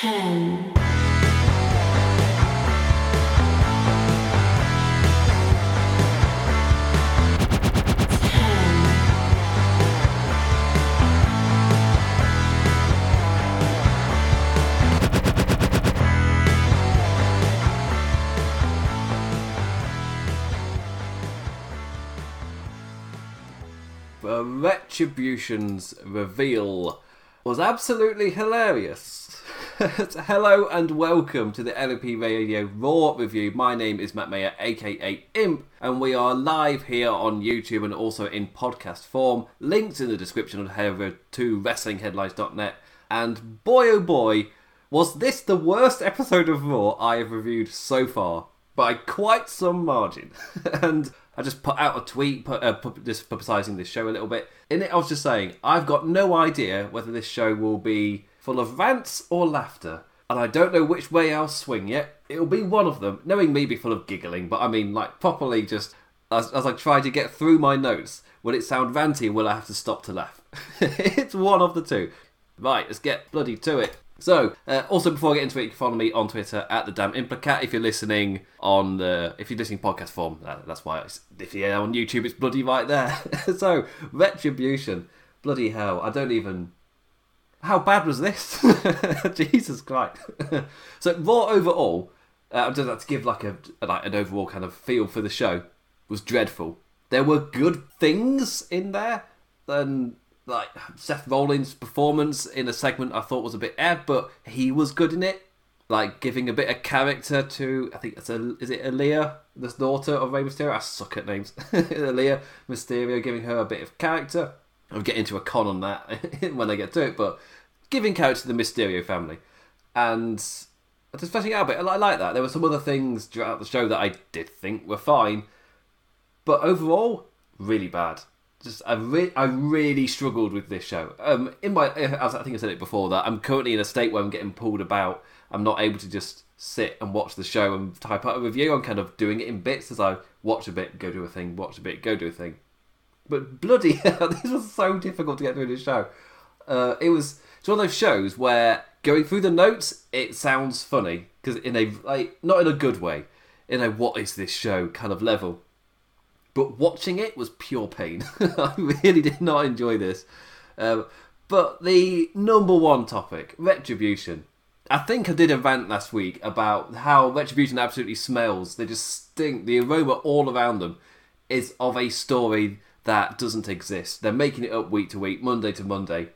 ten, Retribution's reveal was absolutely hilarious. Hello and welcome to the LP Radio Raw review. My name is Matt Mayer, aka Imp, and we are live here on YouTube and also in podcast form. Links in the description and head over to WrestlingHeadlines.net. And boy oh boy, was this the worst episode of Raw I have reviewed so far by quite some margin. and I just put out a tweet, put, uh, pu- just publicising this show a little bit. In it, I was just saying, I've got no idea whether this show will be full of rants or laughter. And I don't know which way I'll swing yet. It'll be one of them. Knowing me, be full of giggling, but I mean, like, properly just as, as I try to get through my notes. Will it sound ranty will I have to stop to laugh? it's one of the two. Right, let's get bloody to it. So, uh, also before I get into it, you can follow me on Twitter at the damn implicat. If you're listening on the, if you're listening podcast form, uh, that's why. If you're on YouTube, it's bloody right there. so, retribution, bloody hell! I don't even. How bad was this? Jesus Christ! so, raw overall, uh, I'm just like to give like a like an overall kind of feel for the show was dreadful. There were good things in there, and like Seth Rollins' performance in a segment I thought was a bit eh, but he was good in it. Like giving a bit of character to I think it's a is it Aaliyah, the daughter of Rey Mysterio. I suck at names. Aaliyah Mysterio giving her a bit of character. I'll get into a con on that when I get to it, but giving character to the Mysterio family, and just fleshing out a bit. I like that. There were some other things throughout the show that I did think were fine, but overall, really bad. Just I, re- I really struggled with this show. Um, in my, as I think I said it before, that I'm currently in a state where I'm getting pulled about. I'm not able to just sit and watch the show and type out a review. I'm kind of doing it in bits as I watch a bit, go do a thing, watch a bit, go do a thing. But bloody hell, this was so difficult to get through this show. Uh, it was it's one of those shows where going through the notes, it sounds funny because in a like not in a good way, in a what is this show kind of level. But watching it was pure pain. I really did not enjoy this. Um, but the number one topic, retribution. I think I did a rant last week about how retribution absolutely smells. They just stink. The aroma all around them is of a story that doesn't exist. They're making it up week to week, Monday to Monday.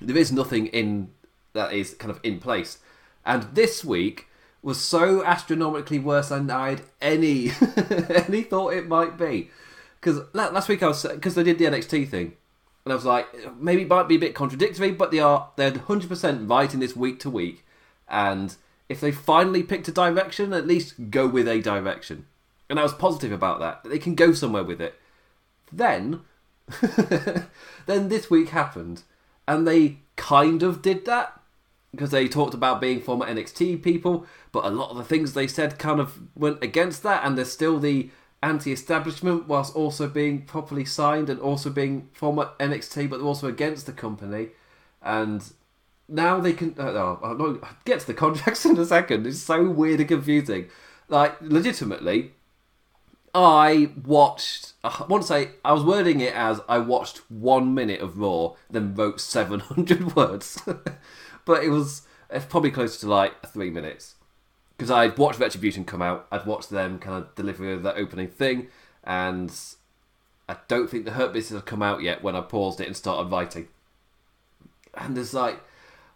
There is nothing in that is kind of in place. And this week was so astronomically worse than I'd any any thought it might be. Because last week I was because they did the NXT thing, and I was like, maybe it might be a bit contradictory, but they are they're hundred percent right in this week to week, and if they finally picked a direction, at least go with a direction. And I was positive about that. that They can go somewhere with it. Then, then this week happened, and they kind of did that because they talked about being former NXT people, but a lot of the things they said kind of went against that, and there's still the anti-establishment whilst also being properly signed and also being former NXT, but they're also against the company, and now they can. Uh, oh, I'll I'll get to the contracts in a second. It's so weird and confusing. Like legitimately, I watched. I want to say I was wording it as I watched one minute of Raw, then wrote seven hundred words, but it was probably closer to like three minutes because I'd watched Retribution come out. I'd watched them kind of deliver that opening thing, and I don't think the Hurt Business had come out yet when I paused it and started writing. And there's like,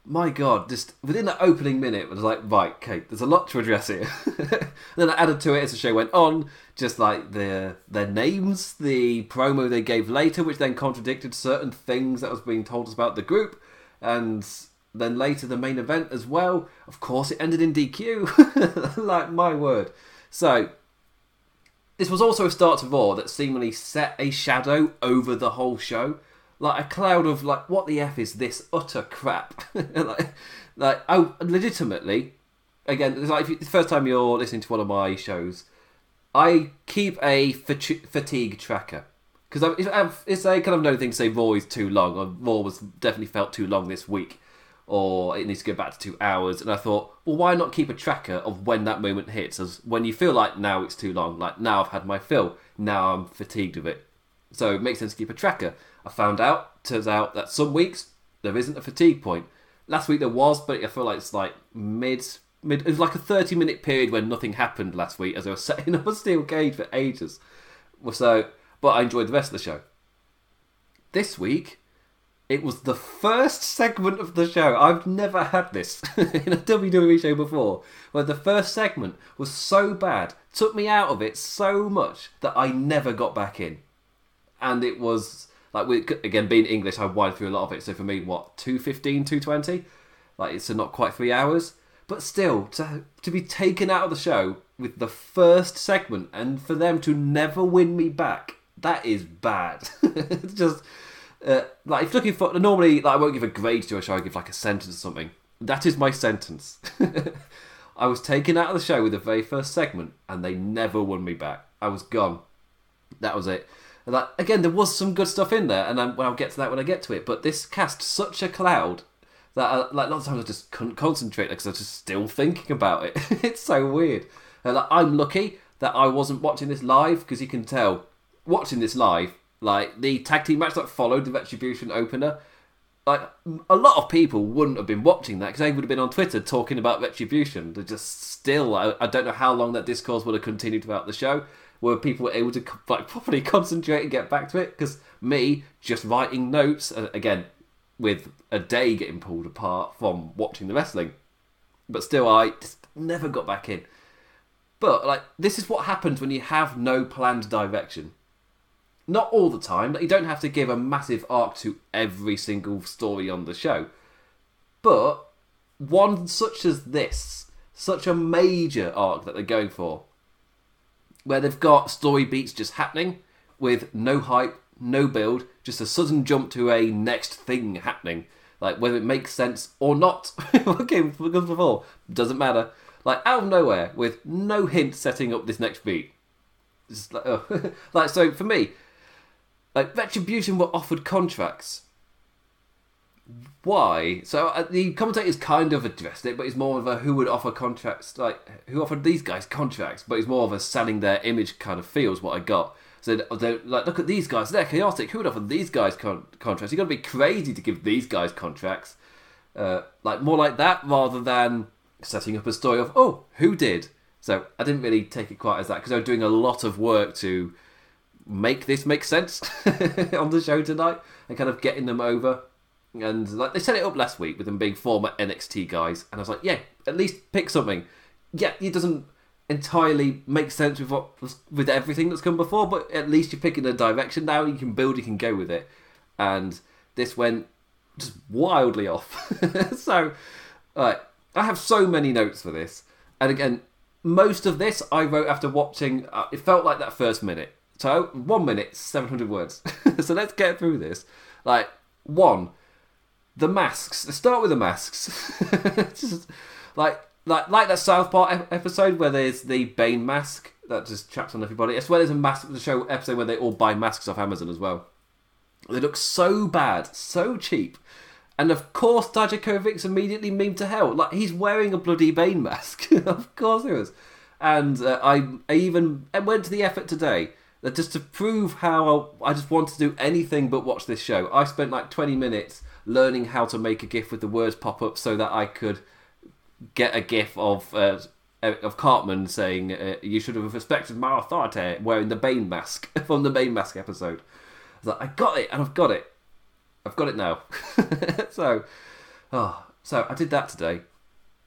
my God, just within that opening minute, it was like, right, Kate, there's a lot to address here. then I added to it as the show went on, just like their their names, the promo they gave later, which then contradicted certain things that was being told us about the group, and then later the main event as well. Of course, it ended in DQ. like my word. So this was also a start to Raw that seemingly set a shadow over the whole show. Like a cloud of like, what the f is this utter crap? like, like, oh, legitimately. Again, it's like you, the first time you're listening to one of my shows, I keep a fati- fatigue tracker because it's a kind of known thing to say Raw is too long, or Raw was definitely felt too long this week. or it needs to go back to two hours. And I thought, well, why not keep a tracker of when that moment hits? As when you feel like now it's too long, like now I've had my fill, now I'm fatigued of it. So it makes sense to keep a tracker. I found out, turns out that some weeks there isn't a fatigue point. Last week there was, but I feel like it's like mid mid. It was like a thirty minute period when nothing happened last week as I was setting up a steel cage for ages. So, but I enjoyed the rest of the show. This week, it was the first segment of the show. I've never had this in a WWE show before, where the first segment was so bad, took me out of it so much that I never got back in. And it was like, we, again, being English, I wired through a lot of it. So for me, what, 215, 220? Like, it's not quite three hours. But still, to, to be taken out of the show with the first segment and for them to never win me back, that is bad. it's just uh, like if looking for normally, like I won't give a grade to a show. I give like a sentence or something. That is my sentence. I was taken out of the show with the very first segment, and they never won me back. I was gone. That was it. Like again, there was some good stuff in there, and I'm, well, I'll get to that when I get to it. But this cast such a cloud that I, like lots of times I just couldn't concentrate because I was just still thinking about it. it's so weird. And, like I'm lucky that I wasn't watching this live because you can tell watching this live like the tag team match that followed the Retribution opener, like a lot of people wouldn't have been watching that because they would have been on Twitter talking about Retribution. They're just still, I, I don't know how long that discourse would have continued throughout the show, where people were able to like properly concentrate and get back to it. Because me just writing notes uh, again with a day getting pulled apart from watching the wrestling, but still I just never got back in. But like this is what happens when you have no planned direction. Not all the time. Like, you don't have to give a massive arc to every single story on the show. But one such as this, such a major arc that they're going for, where they've got story beats just happening with no hype, no build, just a sudden jump to a next thing happening. Like whether it makes sense or not. okay, because before doesn't matter. Like out of nowhere, with no hint setting up this next beat. Like, oh. like so for me, like Retribution were offered contracts. Why? So uh, the commentators kind of addressed it, but it's more of a who would offer contracts, like who offered these guys contracts, but it's more of a selling their image kind of feels what I got. So they're like, look at these guys, they're chaotic. Who would offer these guys con- contracts? You've got to be crazy to give these guys contracts. Uh, like more like that rather than setting up a story of oh who did. So I didn't really take it quite as that because I was doing a lot of work to make this make sense on the show tonight and kind of getting them over. And like they set it up last week with them being former NXT guys, and I was like, yeah, at least pick something. Yeah, it doesn't entirely make sense with what with everything that's come before, but at least you're picking a direction now. You can build, you can go with it, and this went just wildly off. so, right, I have so many notes for this, and again, most of this I wrote after watching. Uh, it felt like that first minute. So one minute, seven hundred words. so let's get through this. Like one, the masks. Let's start with the masks. just like like like that South Park episode where there's the Bane mask that just traps on everybody. As well as a mask the show episode where they all buy masks off Amazon as well. They look so bad, so cheap. And of course, Dijakovic's immediately memed to hell. Like he's wearing a bloody Bane mask. of course he was. And uh, I, I even went to the effort today that just to prove how I just want to do anything but watch this show. I spent like 20 minutes learning how to make a GIF with the words pop up so that I could get a GIF of uh, of Cartman saying, uh, "You should have respected my authority," wearing the Bane mask from the Bane mask episode. I was like, "I got it, and I've got it. I've got it now." so, oh, so I did that today.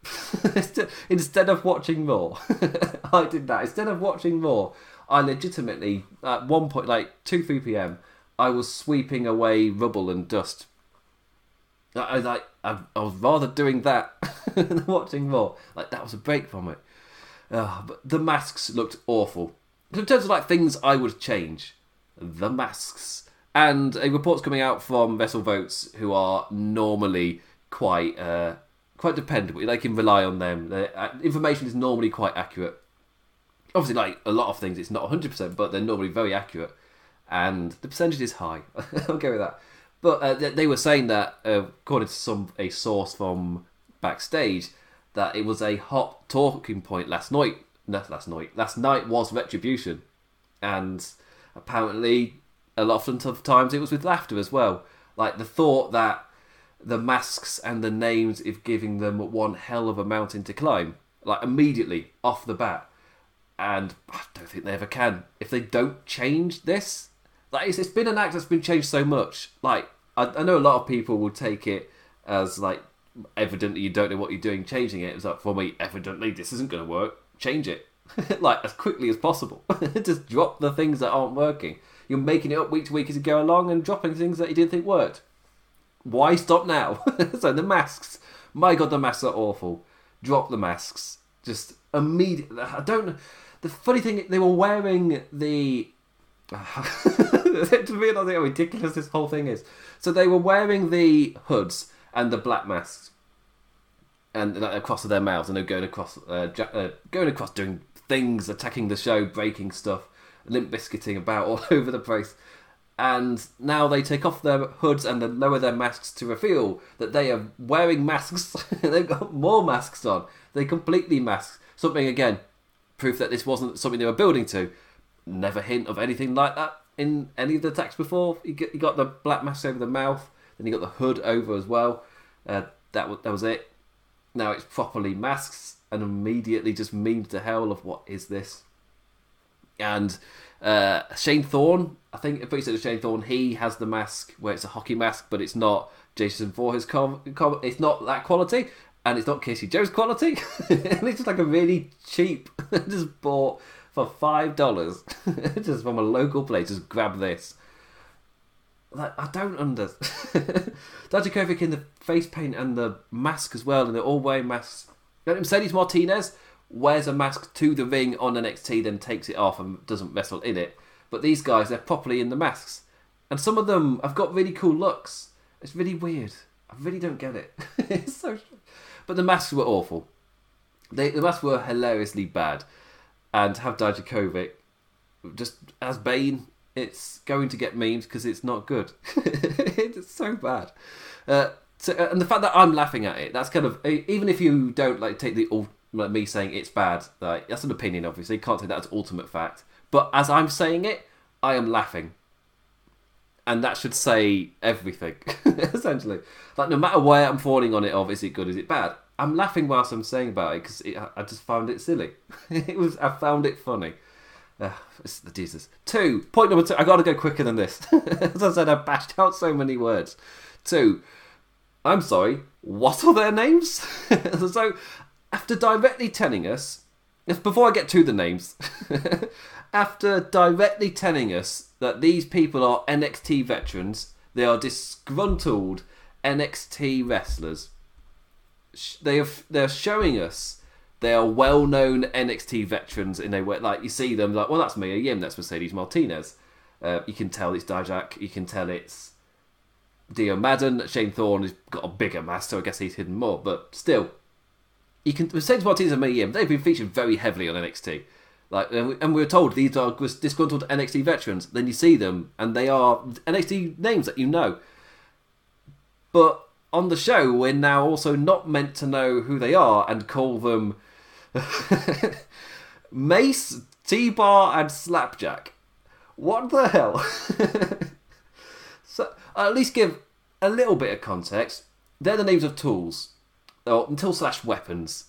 Instead of watching more, I did that. Instead of watching more, I legitimately at one point, like two three p.m., I was sweeping away rubble and dust. I, I like I, I, was rather doing that than watching more. Like that was a break from it. Uh, but the masks looked awful. In terms of like things I would change, the masks. And a report's coming out from Wrestle Votes, who are normally quite uh, quite dependable. They can rely on them. Their, uh, information is normally quite accurate obviously like a lot of things it's not 100% but they're normally very accurate and the percentage is high i'll go with that But uh, they were saying that, uh, according to some a source from backstage, that it was a hot talking point last night. Not last night. Last night was retribution, and apparently a lot of times it was with laughter as well. Like the thought that the masks and the names is giving them one hell of a mountain to climb, like immediately off the bat. And I don't think they ever can. If they don't change this, like it's, it's been an act that's been changed so much. Like I, I know a lot of people will take it as like evidently you don't know what you're doing, changing it. It's like for me, evidently this isn't going to work. Change it, like as quickly as possible. Just drop the things that aren't working. You're making it up week to week as you go along and dropping things that you didn't think worked. Why stop now? so the masks, my god, the masks are awful. Drop the masks. Just immediately. I don't. The funny thing, they were wearing the. to realise how ridiculous this whole thing is. So they were wearing the hoods and the black masks, and like, across their mouths, and they're going across, uh, uh, going across, doing things, attacking the show, breaking stuff, limp biscuiting about all over the place and now they take off their hoods and then lower their masks to reveal that they are wearing masks. They've got more masks on. They completely masked. Something again, proof that this wasn't something they were building to. Never hint of anything like that in any of the attacks before. You got the black mask over the mouth, then you got the hood over as well. Uh, that was that was it. Now it's properly masks and immediately just memes to hell of what is this. And uh, Shane Thorne, I think if you said Shane Thorne, he has the mask where it's a hockey mask, but it's not Jason Voorhees. Com- com- it's not that quality, and it's not Casey Jones quality. it's just like a really cheap. just bought for five dollars, just from a local place. Just grab this. Like I don't understand. Dijakovic in the face paint and the mask as well, and they're all wearing masks. Mercedes Martinez wears a mask to the ring on NXT, then takes it off and doesn't wrestle in it. But these guys, they're properly in the masks. And some of them have got really cool looks. It's really weird. I really don't get it. it's so. But the masks were awful. They, the masks were hilariously bad. And have Dijakovic just as Bane, it's going to get memes because it's not good. it's so bad. Uh, so, uh, and the fact that I'm laughing at it, that's kind of even if you don't like take the like me saying it's bad. Like that's an opinion, obviously. You can't take that as ultimate fact. But as I'm saying it, I am laughing, and that should say everything. essentially, like no matter where I'm falling on it, of is it good, is it bad? I'm laughing whilst I'm saying about it because I just found it silly. it was I found it funny. Uh, it's the Jesus. Two point number two. I got to go quicker than this. As I said, I bashed out so many words. Two. I'm sorry. What are their names? so after directly telling us, before I get to the names, after directly telling us that these people are NXT veterans, they are disgruntled NXT wrestlers. They are they're showing us they are well-known NXT veterans in a way. Like you see them, like well, that's Mia Yim, that's Mercedes Martinez. Uh, you can tell it's Dijak. You can tell it's Dio Maddin. Shane Thorne has got a bigger mask, so I guess he's hidden more. But still, you can Mercedes Martinez and Mae they've been featured very heavily on NXT. Like, and we were told these are disgruntled NXT veterans. Then you see them, and they are NXT names that you know. But on the show, we're now also not meant to know who they are and call them Mace, T Bar, and Slapjack. What the hell? so, at least give a little bit of context. They're the names of tools or until slash weapons.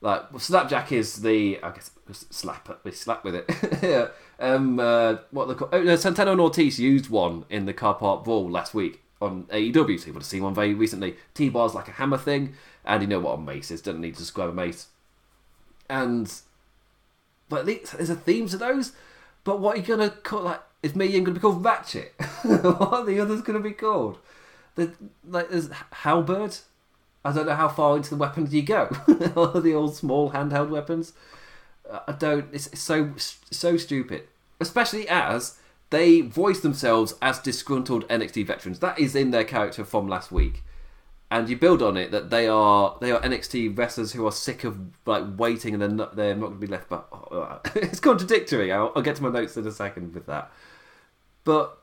Like Slapjack is the I guess slap we slap with it. yeah. Um, uh, what the oh, no, and Ortiz used one in the car park brawl last week on AEW. So you would have seen one very recently. T bar's like a hammer thing, and you know what a mace is. Doesn't need to describe a mace. And but at least there's a theme to those. But what are you gonna call like? Is me going to be called Ratchet? what are the others going to be called? The, like there's Halberd. I don't know how far into the weapons you go. the old small handheld weapons. Uh, I don't. It's so so stupid, especially as they voice themselves as disgruntled NXT veterans. That is in their character from last week, and you build on it that they are they are NXT wrestlers who are sick of like waiting and they're not they're not going to be left. But it's contradictory. I'll, I'll get to my notes in a second with that, but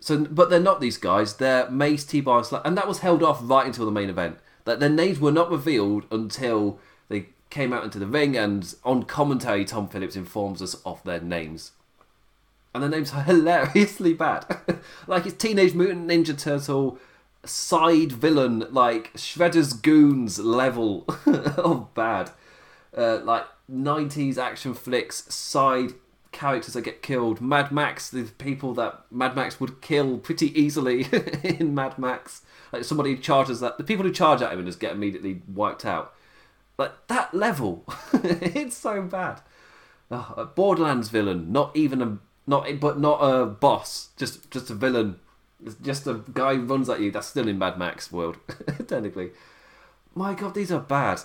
So, but they're not these guys. They're Mace, T-Bar, and and that was held off right until the main event. That their names were not revealed until they came out into the ring, and on commentary, Tom Phillips informs us of their names. And the names are hilariously bad. like it's Teenage Mutant Ninja Turtle side villain, like Shredder's Goons level of bad. Uh, like 90s action flicks, side characters that get killed. Mad Max, the people that Mad Max would kill pretty easily in Mad Max. Like somebody charges that, the people who charge at him and just get immediately wiped out. Like that level, it's so bad. Oh, Borderlands villain, not even a not but not a boss, just just a villain, just a guy who runs at you. That's still in Mad Max world, technically. My God, these are bad.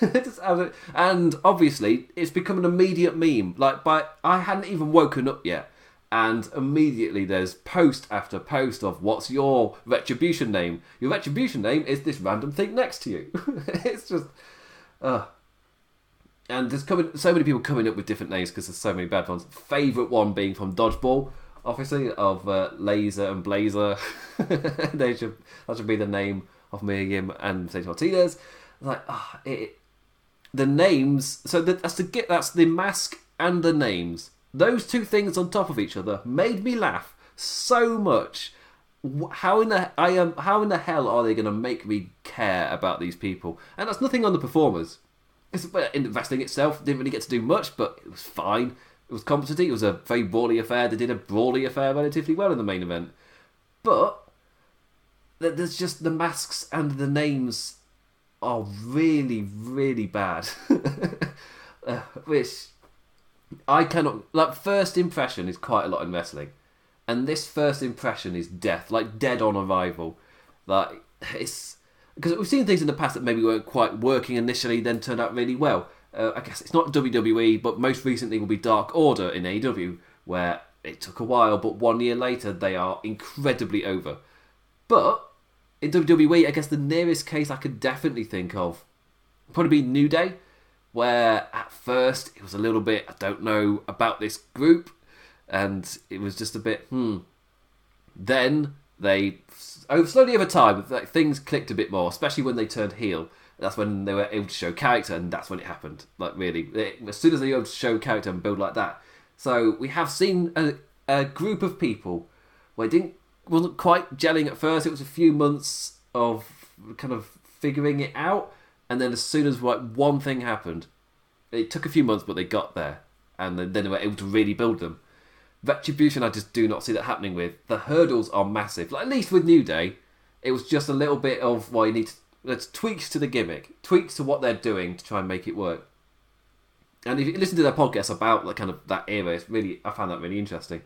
and obviously, it's become an immediate meme. Like, by I hadn't even woken up yet, and immediately there's post after post of what's your retribution name. Your retribution name is this random thing next to you. it's just, uh, and there's coming so many people coming up with different names because there's so many bad ones. Favorite one being from Dodgeball, obviously of uh, Laser and Blazer. they should that should be the name of Mia Yim and St. Martinez. Like ah, oh, it, the names. So the, that's the get. That's the mask and the names. Those two things on top of each other made me laugh so much. How in the I am? How in the hell are they going to make me care about these people? And that's nothing on the performers it's, in the itself, didn't really get to do much, but it was fine. It was competent. It was a very brawly affair. They did a brawly affair relatively well in the main event. But there's just the masks and the names are really, really bad. uh, which I cannot. Like, first impression is quite a lot in wrestling. And this first impression is death, like dead on arrival. Like, it's because we've seen things in the past that maybe weren't quite working initially, then turned out really well. Uh, I guess it's not WWE, but most recently will be Dark Order in AEW, where it took a while, but one year later they are incredibly over. But in WWE, I guess the nearest case I could definitely think of probably be New Day, where at first it was a little bit, I don't know about this group, and it was just a bit, hmm. Then they over slowly over time, like, things clicked a bit more, especially when they turned heel. That's when they were able to show character, and that's when it happened. Like really, it, as soon as they were able to show character and build like that. So we have seen a, a group of people where it didn't wasn't quite gelling at first. It was a few months of kind of figuring it out, and then as soon as like one thing happened, it took a few months, but they got there, and then they were able to really build them. Retribution, I just do not see that happening with. The hurdles are massive. Like, at least with New Day, it was just a little bit of, well, you need to, let's tweaks to the gimmick, tweaks to what they're doing to try and make it work. And if you listen to their podcast about like kind of that era, it's really I found that really interesting.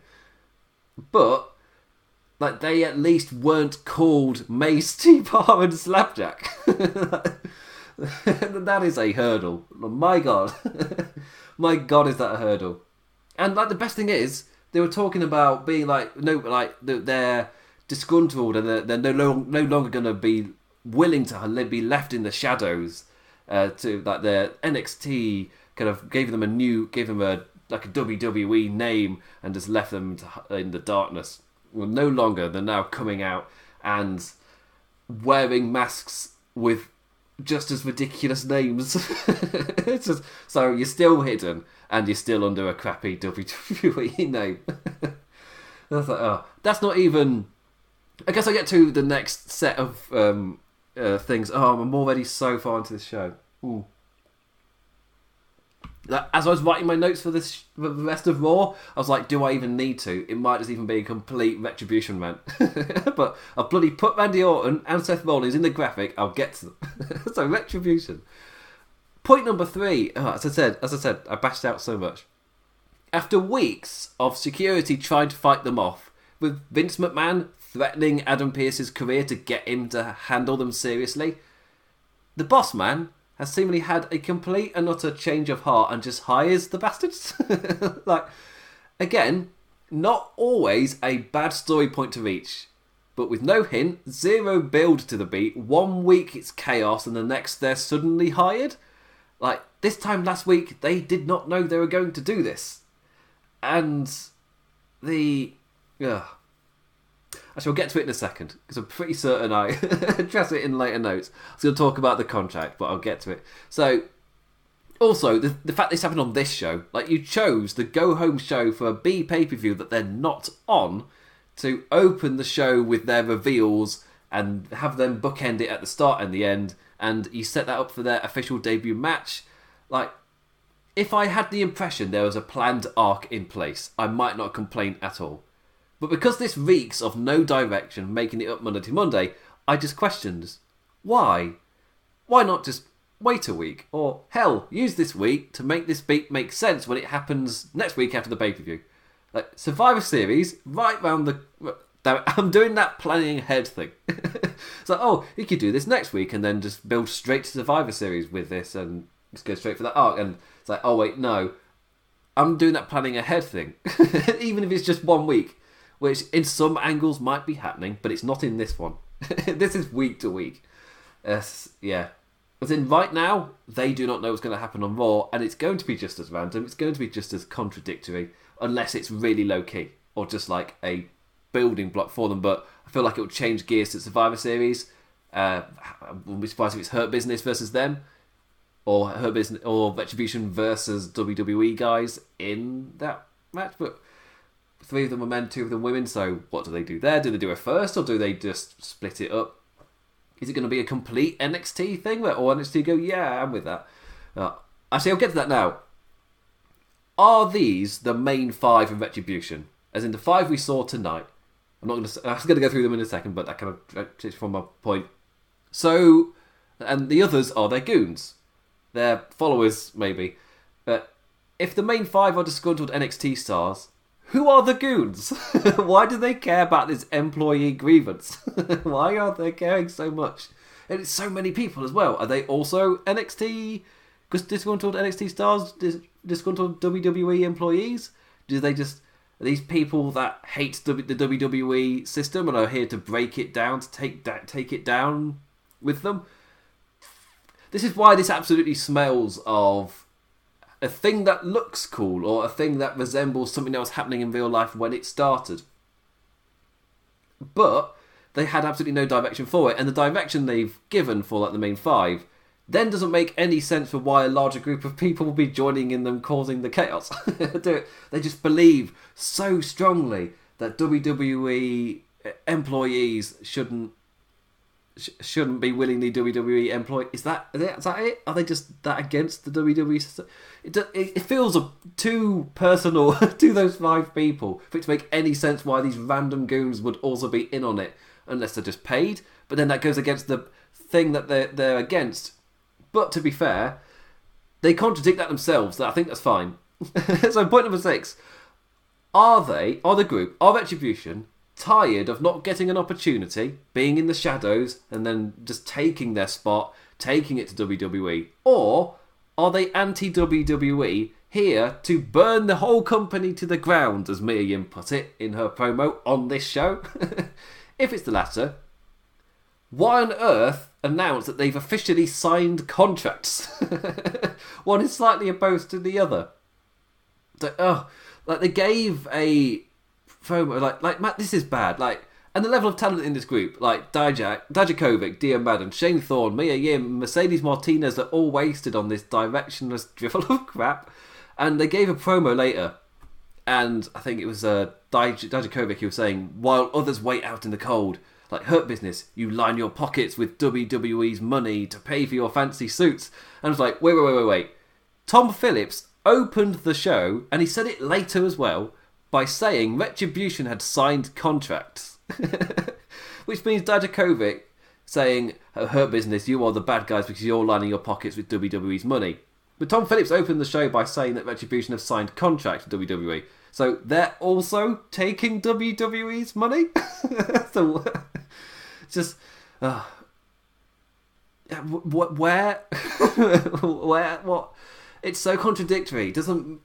But like they at least weren't called Mace, T-Bar, and Slapjack. that is a hurdle. My God, my God, is that a hurdle? And like the best thing is, they were talking about being like no like they're disgruntled and they're, they're no, long, no longer going to be willing to be left in the shadows uh, to like their NXT kind of gave them a new gave them a like a WWE name and just left them to, in the darkness. Well, no longer they're now coming out and wearing masks with just as ridiculous names. just, so you're still hidden and you're still under a crappy WWE name. that's like, oh, that's not even. I guess I get to the next set of um, uh, things. Oh, I'm already so far into this show. Ooh as I was writing my notes for this for the rest of Raw, I was like, do I even need to? It might just even be a complete retribution rant. but I'll bloody put Randy Orton and Seth Rollins in the graphic. I'll get to them. so retribution. Point number three. Oh, as I said, as I said, I bashed out so much. After weeks of security trying to fight them off, with Vince McMahon threatening Adam Pearce's career to get him to handle them seriously, the boss man has seemingly had a complete and utter change of heart and just hires the bastards. like, again, not always a bad story point to reach, but with no hint, zero build to the beat. One week it's chaos, and the next they're suddenly hired. Like, this time last week, they did not know they were going to do this. And the. Ugh. I shall get to it in a second because I'm pretty certain I address it in later notes. I was going to talk about the contract, but I'll get to it. So, also the the fact this happened on this show, like you chose the go home show for a B pay per view that they're not on to open the show with their reveals and have them bookend it at the start and the end, and you set that up for their official debut match. Like, if I had the impression there was a planned arc in place, I might not complain at all. But because this reeks of no direction, making it up Monday to Monday, I just questioned why? Why not just wait a week? Or hell, use this week to make this beat make sense when it happens next week after the pay per view. Like Survivor Series, right round the. I'm doing that planning ahead thing. it's like, oh, you could do this next week and then just build straight to Survivor Series with this and just go straight for that arc. And it's like, oh, wait, no. I'm doing that planning ahead thing. Even if it's just one week, which in some angles might be happening, but it's not in this one. this is week to week. Yes, yeah. As in, right now, they do not know what's going to happen on Raw, and it's going to be just as random. It's going to be just as contradictory, unless it's really low key or just like a building block for them. But I feel like it will change gears to Survivor Series. Uh, I wouldn't be surprised if it's Hurt Business versus them, or Hurt Business or Retribution versus WWE guys in that match. But three of them are men, two of them women. So what do they do there? Do they do it first, or do they just split it up? Is it going to be a complete NXT thing where all NXT go, yeah, I'm with that? Uh, actually, I'll get to that now. Are these the main five in Retribution? As in the five we saw tonight? I'm not going to. I was going to go through them in a second, but that kind of from my point. So, and the others are their goons, their followers, maybe. But if the main five are disgruntled NXT stars, who are the goons? Why do they care about this employee grievance? Why are they caring so much? And it's so many people as well. Are they also NXT disgruntled NXT stars, dis- disgruntled WWE employees? Do they just these people that hate the WWE system and are here to break it down, to take da- take it down with them? This is why this absolutely smells of a thing that looks cool or a thing that resembles something that was happening in real life when it started. But they had absolutely no direction for it, and the direction they've given for like the main five then doesn't make any sense for why a larger group of people will be joining in them causing the chaos. they just believe so strongly that WWE employees shouldn't sh- shouldn't be willingly WWE employed. Is that is that it? Are they just that against the WWE system? It, it, it feels a, too personal to those five people for it to make any sense why these random goons would also be in on it unless they're just paid. But then that goes against the thing that they're they're against. But to be fair, they contradict that themselves. So I think that's fine. so point number six: Are they? Are the group? Are Retribution tired of not getting an opportunity, being in the shadows, and then just taking their spot, taking it to WWE? Or are they anti WWE here to burn the whole company to the ground, as Mia Yim put it in her promo on this show? if it's the latter, why on earth announce that they've officially signed contracts? One is slightly opposed to the other. Oh, like they gave a promo. Like, like Matt, this is bad. Like, and the level of talent in this group, like Dijak, Dijakovic, Dio Maddin, Shane Thorne, Mia Yim, Mercedes Martinez, are all wasted on this directionless drivel of crap. And they gave a promo later, and I think it was uh, Dij- Dijakovic who was saying, while others wait out in the cold, like Hurt Business, you line your pockets with WWE's money to pay for your fancy suits. And I was like, wait, wait, wait, wait, wait. Tom Phillips opened the show, and he said it later as well, by saying Retribution had signed contracts. Which means Dijakovic saying, Hurt Business, you are the bad guys because you're lining your pockets with WWE's money. But Tom Phillips opened the show by saying that Retribution have signed contracts with WWE. So they're also taking WWE's money? so, just. Uh, where? where? What? It's so contradictory. Doesn't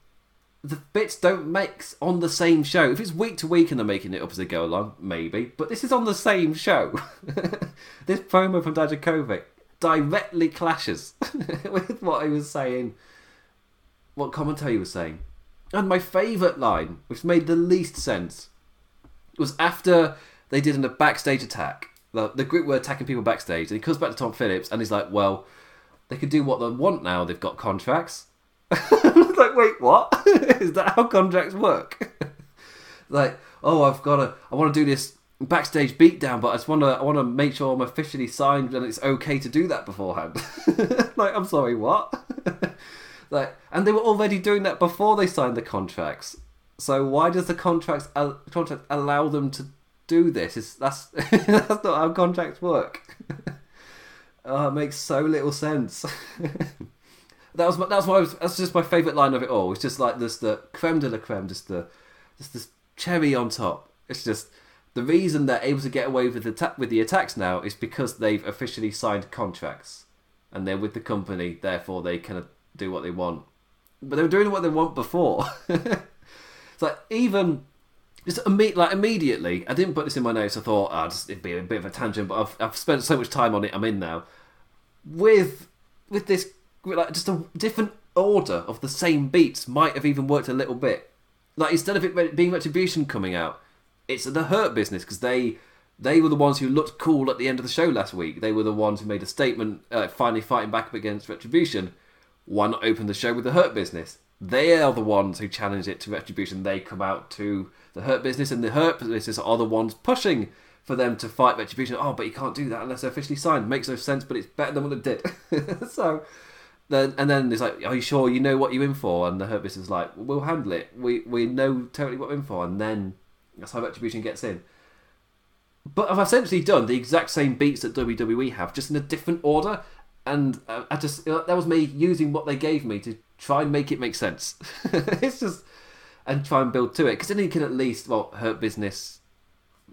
the bits don't mix on the same show. If it's week to week and they're making it up as they go along, maybe. But this is on the same show. this promo from Dijakovic directly clashes with what he was saying, what commentary was saying. And my favourite line, which made the least sense, was after they did a backstage attack. The, the group were attacking people backstage, and he comes back to Tom Phillips, and he's like, "Well, they can do what they want now. They've got contracts." like, wait, what? Is that how contracts work? like, oh, I've got to, I want to do this backstage beatdown, but I just want to, I want to make sure I'm officially signed and it's okay to do that beforehand. like, I'm sorry, what? like, and they were already doing that before they signed the contracts. So why does the contracts uh, contract allow them to do this? It's, that's that's not how contracts work. oh, it makes so little sense. That was my, that's why was, that's just my favourite line of it all. It's just like this the creme de la creme, just the just this cherry on top. It's just the reason they're able to get away with the ta- with the attacks now is because they've officially signed contracts and they're with the company, therefore they can do what they want. But they were doing what they want before. it's like even just imme- like immediately. I didn't put this in my notes. I thought ah, oh, just, it'd be a bit of a tangent, but I've I've spent so much time on it. I'm in now with with this like just a different order of the same beats might have even worked a little bit. Like instead of it being Retribution coming out, it's the Hurt Business because they they were the ones who looked cool at the end of the show last week. They were the ones who made a statement, uh, finally fighting back up against Retribution. Why not open the show with the Hurt Business? They are the ones who challenge it to Retribution. They come out to the Hurt Business, and the Hurt Business are the ones pushing for them to fight Retribution. Oh, but you can't do that unless they're officially signed. Makes no sense, but it's better than what it did. so then and then it's like, are you sure you know what you're in for? And the Hurt Business is like, we'll handle it. We we know totally what we're in for. And then that's how Retribution gets in. But I've essentially done the exact same beats that WWE have, just in a different order. And uh, I just that was me using what they gave me to try and make it make sense. it's just and try and build to it because then you can at least well Hurt Business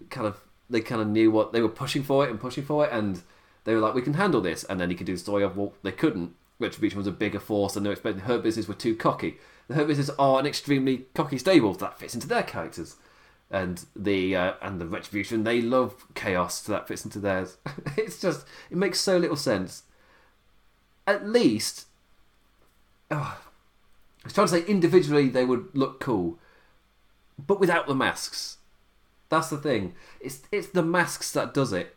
kind of they kind of knew what they were pushing for it and pushing for it and they were like we can handle this and then you can do the story of well they couldn't Retribution was a bigger force and they were expecting Hurt Business were too cocky. The Hurt Business are an extremely cocky stable that fits into their characters, and the uh, and the Retribution they love chaos, so that fits into theirs. it's just it makes so little sense. At least, oh, I was trying to say individually they would look cool, but without the masks. That's the thing. It's it's the masks that does it.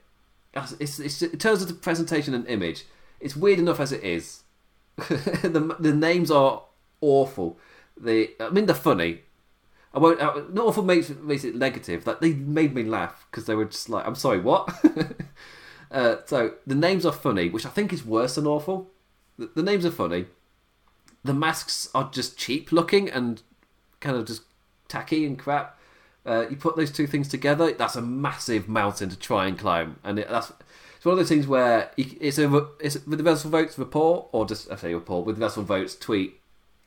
It's, it's, in of the presentation and image, it's weird enough as it is. the the names are awful. They, I mean, they're funny. I won't. Uh, not awful makes makes it negative. Like they made me laugh because they were just like, "I'm sorry, what?" uh, so the names are funny, which I think is worse than awful. The, the names are funny. The masks are just cheap looking and kind of just tacky and crap. Uh, you put those two things together, that's a massive mountain to try and climb, and it, that's one of those things where it's a it's with the Wrestle Votes report or just I say report with the Wrestle Votes tweet.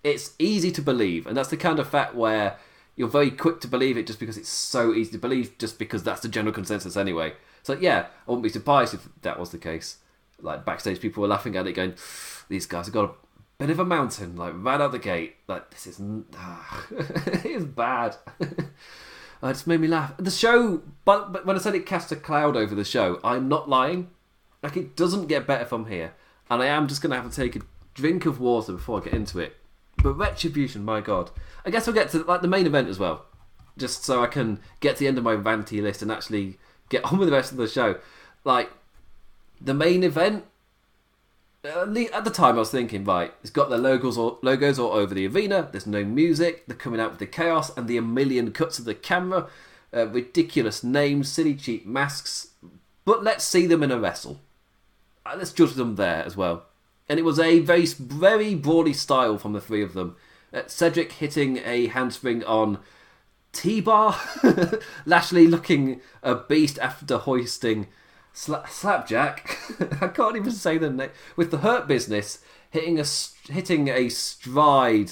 It's easy to believe, and that's the kind of fact where you're very quick to believe it just because it's so easy to believe, just because that's the general consensus anyway. So yeah, I wouldn't be surprised if that was the case. Like backstage, people were laughing at it, going, "These guys have got a bit of a mountain, like right out the gate. Like this is, ah, it is bad." Uh, it just made me laugh. The show, but, but when I said it cast a cloud over the show, I'm not lying. Like it doesn't get better from here, and I am just gonna have to take a drink of water before I get into it. But Retribution, my god! I guess we'll get to like the main event as well, just so I can get to the end of my vanity list and actually get on with the rest of the show. Like the main event at the time I was thinking, right, it's got their logos all, logos all over the arena. There's no music. They're coming out with the chaos and the a million cuts of the camera. Uh, ridiculous names, silly cheap masks. But let's see them in a wrestle. Uh, let's judge them there as well. And it was a very, very broadly style from the three of them. Uh, Cedric hitting a handspring on T-Bar. Lashley looking a beast after hoisting Sla- Slapjack. I can't even say the name. With the Hurt Business hitting a hitting a stride.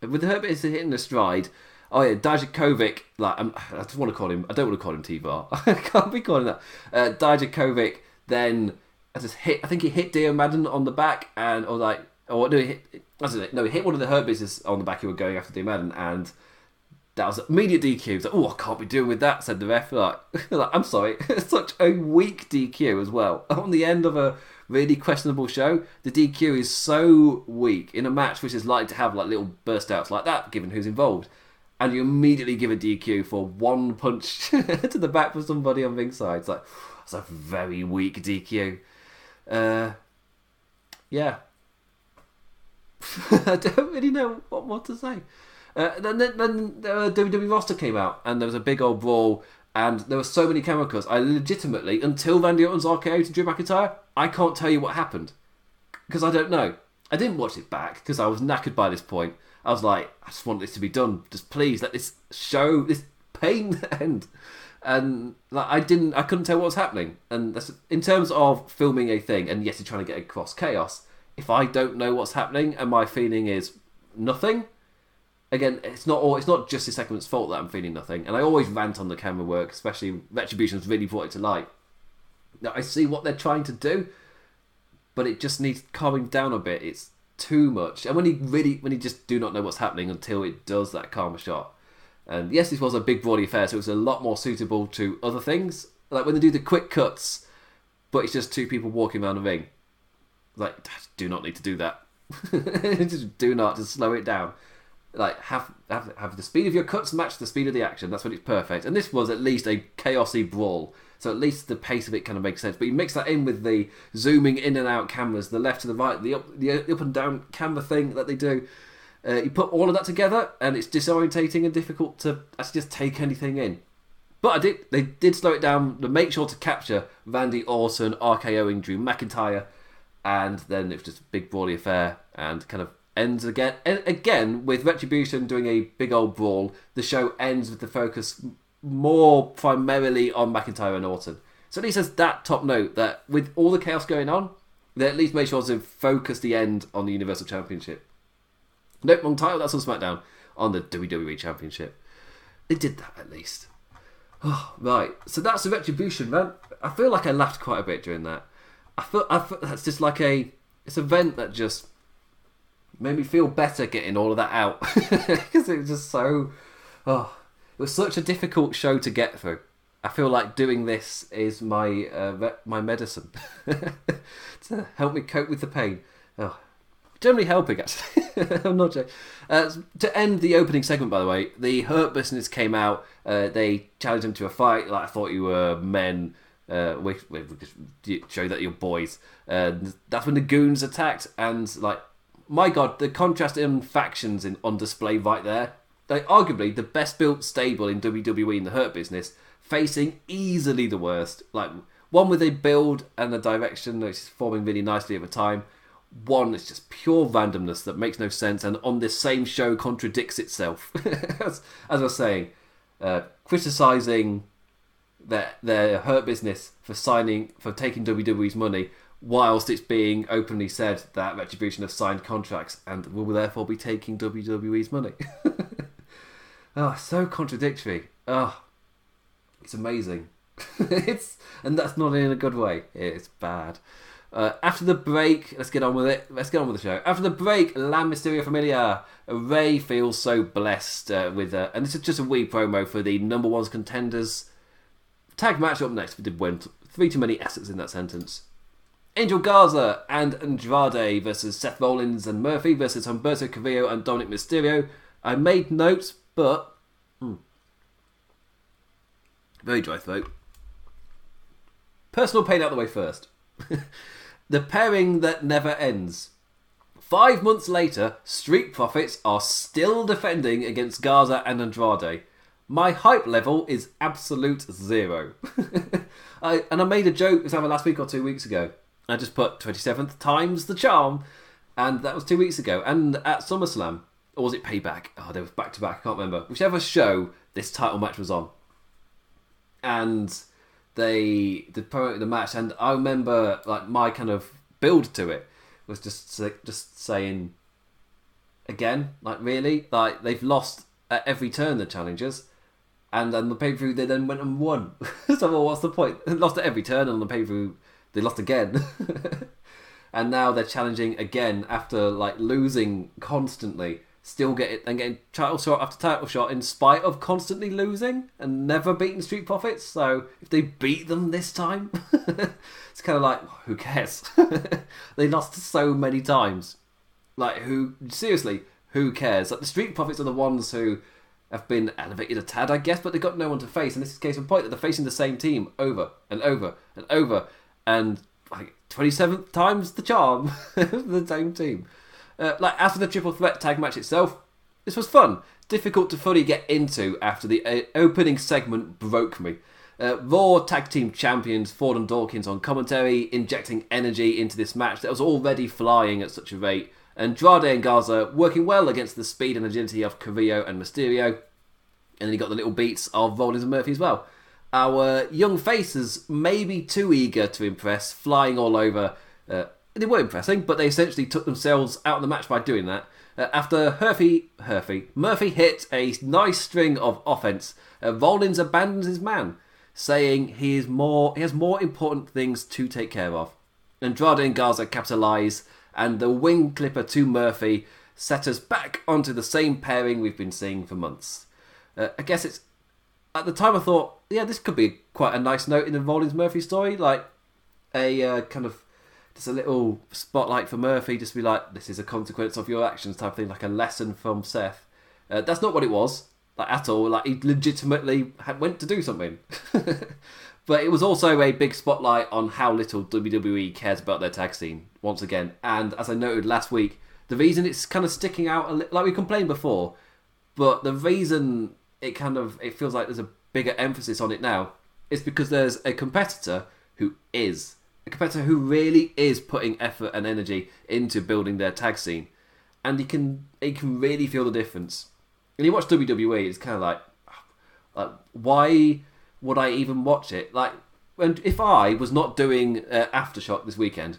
With the Hurt Business hitting a stride. Oh yeah, Dijakovic. Like I'm, i just want to call him. I don't want to call him T-Bar. I can't be calling that. Uh, Dijakovic then I just hit. I think he hit Dio Maddin on the back and or like or no, he hit. No, he hit one of the Hurt Business on the back who were going after Dio Maddin and that was immediate DQ. Like, oh, I can't be doing with that, said the ref. Like, like I'm sorry, such a weak DQ as well. On the end of a really questionable show, the DQ is so weak in a match which is likely to have like little burst outs like that, given who's involved. and you immediately give a DQ for one punch to the back for somebody on ringside. It's like that's a very weak DQ. Uh, yeah, I don't really know what more to say. Uh, then then, then uh, WWE roster came out, and there was a big old brawl, and there were so many camera cuts. I legitimately, until Randy Orton's RKO to Drew McIntyre, I can't tell you what happened because I don't know. I didn't watch it back because I was knackered by this point. I was like, I just want this to be done. Just please let this show, this pain end. And like, I didn't, I couldn't tell what was happening. And that's, in terms of filming a thing, and yes, you're trying to get across chaos. If I don't know what's happening and my feeling is nothing, again, it's not all, it's not just the segment's fault that I'm feeling nothing. And I always rant on the camera work, especially Retribution's really brought it to light. Now I see what they're trying to do, but it just needs calming down a bit. It's too much, and when he really, when he just do not know what's happening until it does that karma shot. And yes, this was a big brawly affair, so it was a lot more suitable to other things, like when they do the quick cuts, but it's just two people walking around the ring. Like, do not need to do that. just do not, just slow it down. Like have, have have the speed of your cuts match the speed of the action. That's when it's perfect. And this was at least a chaosy brawl so at least the pace of it kind of makes sense. But you mix that in with the zooming in and out cameras, the left to the right, the up, the up and down camera thing that they do. Uh, you put all of that together, and it's disorientating and difficult to actually just take anything in. But I did. They did slow it down to make sure to capture Randy Orton RKOing Drew McIntyre, and then it was just a big brawly affair, and kind of ends again. Again with Retribution doing a big old brawl. The show ends with the focus more primarily on McIntyre and Orton. So at least there's that top note that with all the chaos going on, they at least made sure to focus the end on the Universal Championship. Nope, wrong title, that's on SmackDown. On the WWE Championship. They did that at least. Oh, right, so that's the Retribution, man. I feel like I laughed quite a bit during that. I feel, I feel that's just like a it's an event that just made me feel better getting all of that out because it was just so oh it was such a difficult show to get through. I feel like doing this is my uh, my medicine to help me cope with the pain. Oh, generally helping actually. I'm not joking. Uh, to end the opening segment, by the way, the Hurt Business came out. Uh, they challenged him to a fight. Like I thought you were men. Uh, we, we, we show that you're boys. And that's when the goons attacked, and like, my god, the contrast in factions in on display right there like arguably the best built stable in WWE in the Hurt Business, facing easily the worst. Like one with a build and a direction that's forming really nicely over time. One is just pure randomness that makes no sense, and on this same show contradicts itself. as, as, I was saying, uh, criticizing their their Hurt Business for signing for taking WWE's money, whilst it's being openly said that Retribution have signed contracts and will therefore be taking WWE's money. Oh, so contradictory. Oh, it's amazing. it's and that's not in a good way. It's bad. Uh, after the break, let's get on with it. Let's get on with the show. After the break, La Mysterio Familia. Rey feels so blessed uh, with, uh, and this is just a wee promo for the number one's contenders. Tag match up next. We did win three too many S's in that sentence. Angel Garza and Andrade versus Seth Rollins and Murphy versus Humberto Carrillo and Dominik Mysterio. I made notes but hmm, very dry throat. Personal pain out the way first. the pairing that never ends. Five months later, Street Profits are still defending against Garza and Andrade. My hype level is absolute zero. I, and I made a joke this either last week or two weeks ago. I just put 27th times the charm, and that was two weeks ago. And at SummerSlam, or was it Payback? Oh, they were back to back. I can't remember. Whichever show this title match was on, and they the the match, and I remember like my kind of build to it was just just saying again, like really, like they've lost at every turn the challengers. And then the pay per view, they then went and won. so, well, what's the point? Lost at every turn, on the pay per view, they lost again. and now they're challenging again after like losing constantly still get it and getting title shot after title shot in spite of constantly losing and never beating Street Profits. So if they beat them this time, it's kind of like who cares? they lost so many times. Like who seriously? Who cares? Like the Street Profits are the ones who have been elevated a tad, I guess, but they've got no one to face. And this is case in point that they're facing the same team over and over and over, and like 27 times the charm for the same team. Uh, like after the triple threat tag match itself, this was fun, difficult to fully get into after the uh, opening segment broke me. Uh, Raw Tag Team Champions Ford and Dawkins on commentary, injecting energy into this match that was already flying at such a rate. And Andrade and Garza working well against the speed and agility of Carrillo and Mysterio. And then you got the little beats of Rollins and Murphy as well. Our young faces, maybe too eager to impress, flying all over. Uh, they were impressing, but they essentially took themselves out of the match by doing that. Uh, after Herfy, Herfy, Murphy hit a nice string of offense, uh, Rollins abandons his man, saying he is more he has more important things to take care of. Andrade and Garza capitalize, and the wing clipper to Murphy set us back onto the same pairing we've been seeing for months. Uh, I guess it's at the time I thought, yeah, this could be quite a nice note in the Rollins Murphy story, like a uh, kind of just a little spotlight for Murphy, just be like, this is a consequence of your actions type thing, like a lesson from Seth. Uh, that's not what it was, like at all. Like he legitimately had, went to do something. but it was also a big spotlight on how little WWE cares about their tag scene once again. And as I noted last week, the reason it's kind of sticking out, li- like we complained before, but the reason it kind of it feels like there's a bigger emphasis on it now is because there's a competitor who is a competitor who really is putting effort and energy into building their tag scene, and you can you can really feel the difference. And you watch WWE, it's kind of like, like why would I even watch it? Like, and if I was not doing uh, aftershock this weekend,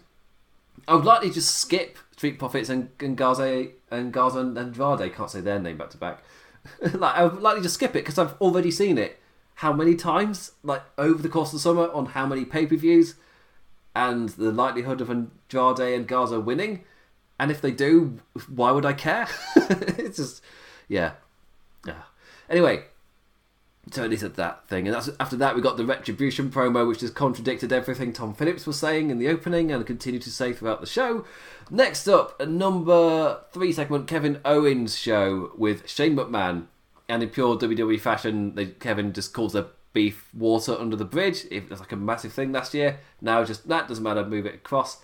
I would likely just skip Street Profits and, and Garza and Garza and Andrade. Can't say their name back to back. like I would likely just skip it because I've already seen it how many times, like over the course of the summer, on how many pay per views, and the likelihood of Andrade and Garza winning. And if they do, why would I care? it's just, yeah, yeah. Anyway, totally said that thing, and that's after that we got the retribution promo, which just contradicted everything Tom Phillips was saying in the opening and continued to say throughout the show. Next up, a number three segment Kevin Owens show with Shane McMahon, and in pure WWE fashion, they, Kevin just calls the beef water under the bridge. It was like a massive thing last year. Now just that doesn't matter. Move it across.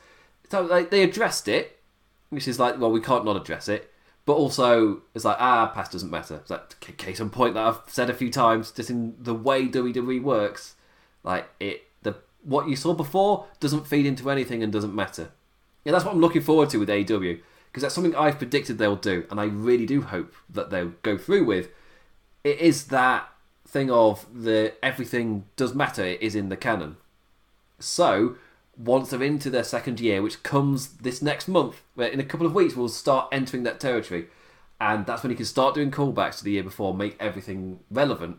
So like they addressed it, which is like well we can't not address it. But also, it's like, ah, past doesn't matter. It's like, case in point that I've said a few times, just in the way WWE works, like, it, the what you saw before doesn't feed into anything and doesn't matter. Yeah, that's what I'm looking forward to with AEW, because that's something I've predicted they'll do, and I really do hope that they'll go through with. It is that thing of the everything does matter, it is in the canon. So, once they're into their second year, which comes this next month, where in a couple of weeks we'll start entering that territory, and that's when you can start doing callbacks to the year before, make everything relevant,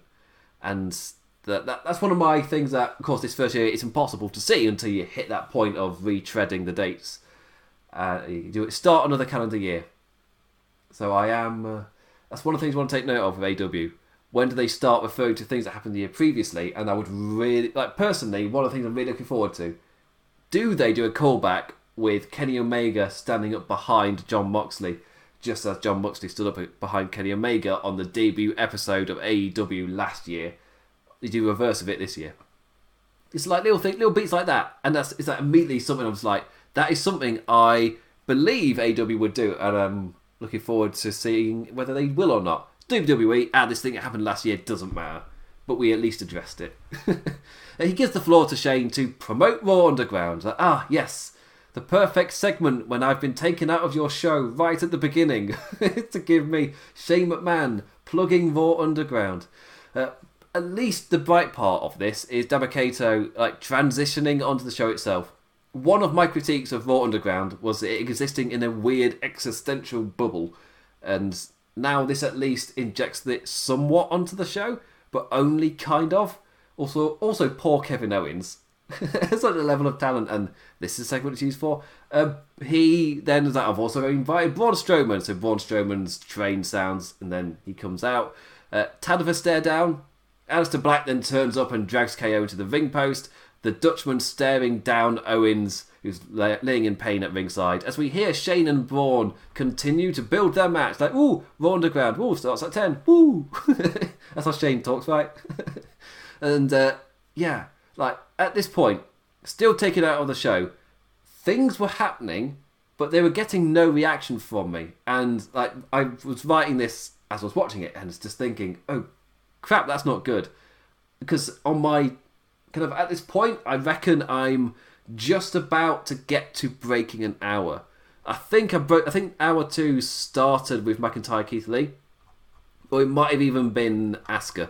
and that, that that's one of my things that, of course, this first year it's impossible to see until you hit that point of retreading the dates. Uh, you do it start another calendar year. So I am. Uh, that's one of the things I want to take note of with AEW. When do they start referring to things that happened the year previously? And I would really like personally one of the things I'm really looking forward to do they do a callback with Kenny Omega standing up behind Jon Moxley, just as Jon Moxley stood up behind Kenny Omega on the debut episode of AEW last year? They do reverse of it this year. It's like little thing, little beats like that, and that's it's like immediately something I was like, that is something I believe AEW would do, and I'm looking forward to seeing whether they will or not. WWE, ah, this thing that happened last year doesn't matter, but we at least addressed it. he gives the floor to Shane to promote Raw Underground. Ah, yes, the perfect segment when I've been taken out of your show right at the beginning to give me Shane McMahon plugging Raw Underground. Uh, at least the bright part of this is Dabba-Kato like transitioning onto the show itself. One of my critiques of Raw Underground was it existing in a weird existential bubble, and now this at least injects it somewhat onto the show, but only kind of. Also, also poor Kevin Owens. Such a level of talent, and this is the segment it's used for. Uh, he then is like, I've also invited Braun Strowman, so Braun Strowman's train sounds, and then he comes out. Uh, tad of a stare down. Aleister Black then turns up and drags KO into the ring post. The Dutchman staring down Owens who's lay- laying in pain at ringside. As we hear Shane and Braun continue to build their match, like ooh, Raw Underground, ooh, starts at ten, ooh. That's how Shane talks, right? and uh, yeah, like at this point, still taken out of the show, things were happening, but they were getting no reaction from me. And like I was writing this as I was watching it, and was just thinking, oh crap, that's not good. Because on my kind of at this point, I reckon I'm just about to get to breaking an hour. I think I broke. I think hour two started with McIntyre Keith Lee, or it might have even been Asuka.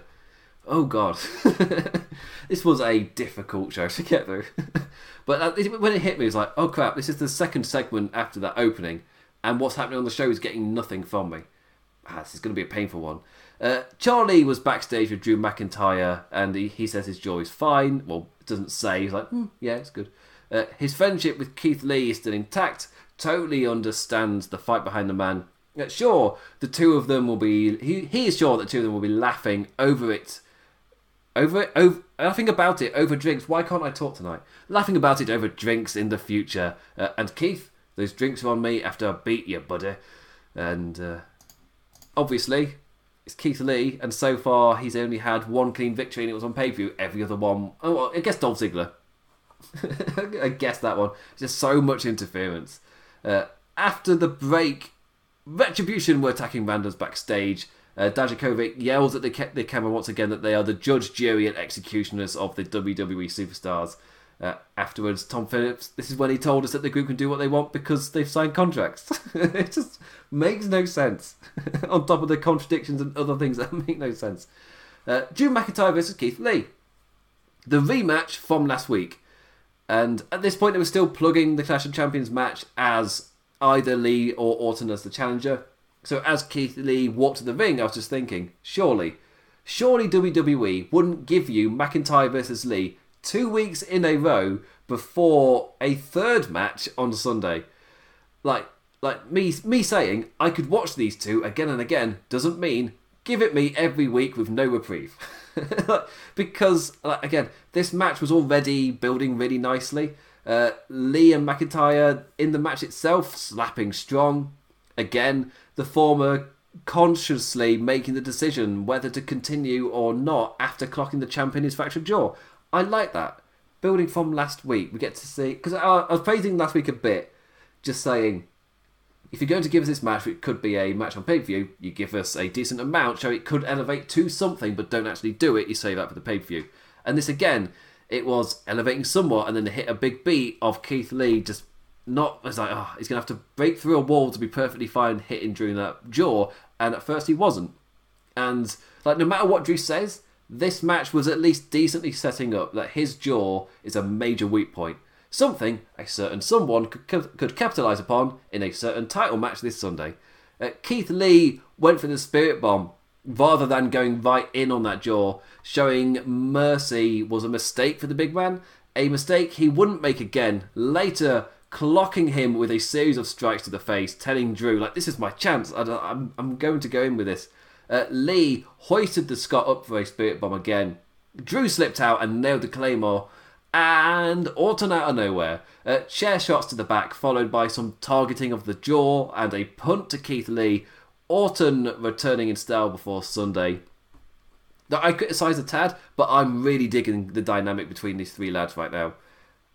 Oh god, this was a difficult show to get through. but when it hit me, it was like, oh crap, this is the second segment after that opening, and what's happening on the show is getting nothing from me. Ah, this is going to be a painful one. Uh, Charly was backstage with Drew McIntyre, and he, he says his jaw is fine. Well, it doesn't say. He's like, hmm, yeah, it's good. Uh, his friendship with Keith Lee is still intact. Totally understands the fight behind the man. Uh, sure, the two of them will be. He, he is sure that the two of them will be laughing over it. Over it, over, laughing about it over drinks. Why can't I talk tonight? Laughing about it over drinks in the future. Uh, and Keith, those drinks are on me after I beat you, buddy. And uh, obviously, it's Keith Lee, and so far he's only had one clean victory, and it was on pay per view. Every other one, oh, well, I guess Dolph Ziggler. I guess that one. Just so much interference. Uh, after the break, Retribution were attacking Randos backstage. Uh, Dijakovic yells at the, ca- the camera once again that they are the judge, jury, and executioners of the WWE superstars. Uh, afterwards, Tom Phillips, this is when he told us that the group can do what they want because they've signed contracts. it just makes no sense. On top of the contradictions and other things that make no sense. Uh, McIntyre versus Keith Lee. The rematch from last week. And at this point, they were still plugging the Clash of Champions match as either Lee or Orton as the challenger. So as Keith Lee walked to the ring, I was just thinking, surely, surely WWE wouldn't give you McIntyre versus Lee two weeks in a row before a third match on Sunday. Like, like me, me saying I could watch these two again and again doesn't mean give it me every week with no reprieve. because like, again, this match was already building really nicely. Uh, Lee and McIntyre in the match itself slapping strong. Again, the former consciously making the decision whether to continue or not after clocking the champ in his fractured jaw. I like that. Building from last week, we get to see because I, I was praising last week a bit, just saying if you're going to give us this match, it could be a match on pay per view. You give us a decent amount, so it could elevate to something, but don't actually do it. You save that for the pay per view. And this again, it was elevating somewhat, and then hit a big beat of Keith Lee just not as like, oh, he's gonna have to break through a wall to be perfectly fine hitting Drew in that jaw. And at first he wasn't. And like no matter what Drew says, this match was at least decently setting up that his jaw is a major weak point. Something a certain someone could, could capitalise upon in a certain title match this Sunday. Uh, Keith Lee went for the Spirit Bomb rather than going right in on that jaw, showing mercy was a mistake for the big man, a mistake he wouldn't make again. Later, clocking him with a series of strikes to the face, telling Drew, like, this is my chance, I am I'm going to go in with this. Uh, Lee hoisted the Scot up for a Spirit Bomb again. Drew slipped out and nailed the Claymore, and Orton out of nowhere. Uh, chair shots to the back, followed by some targeting of the jaw and a punt to Keith Lee. Orton returning in style before Sunday. Now, I criticise a tad, but I'm really digging the dynamic between these three lads right now.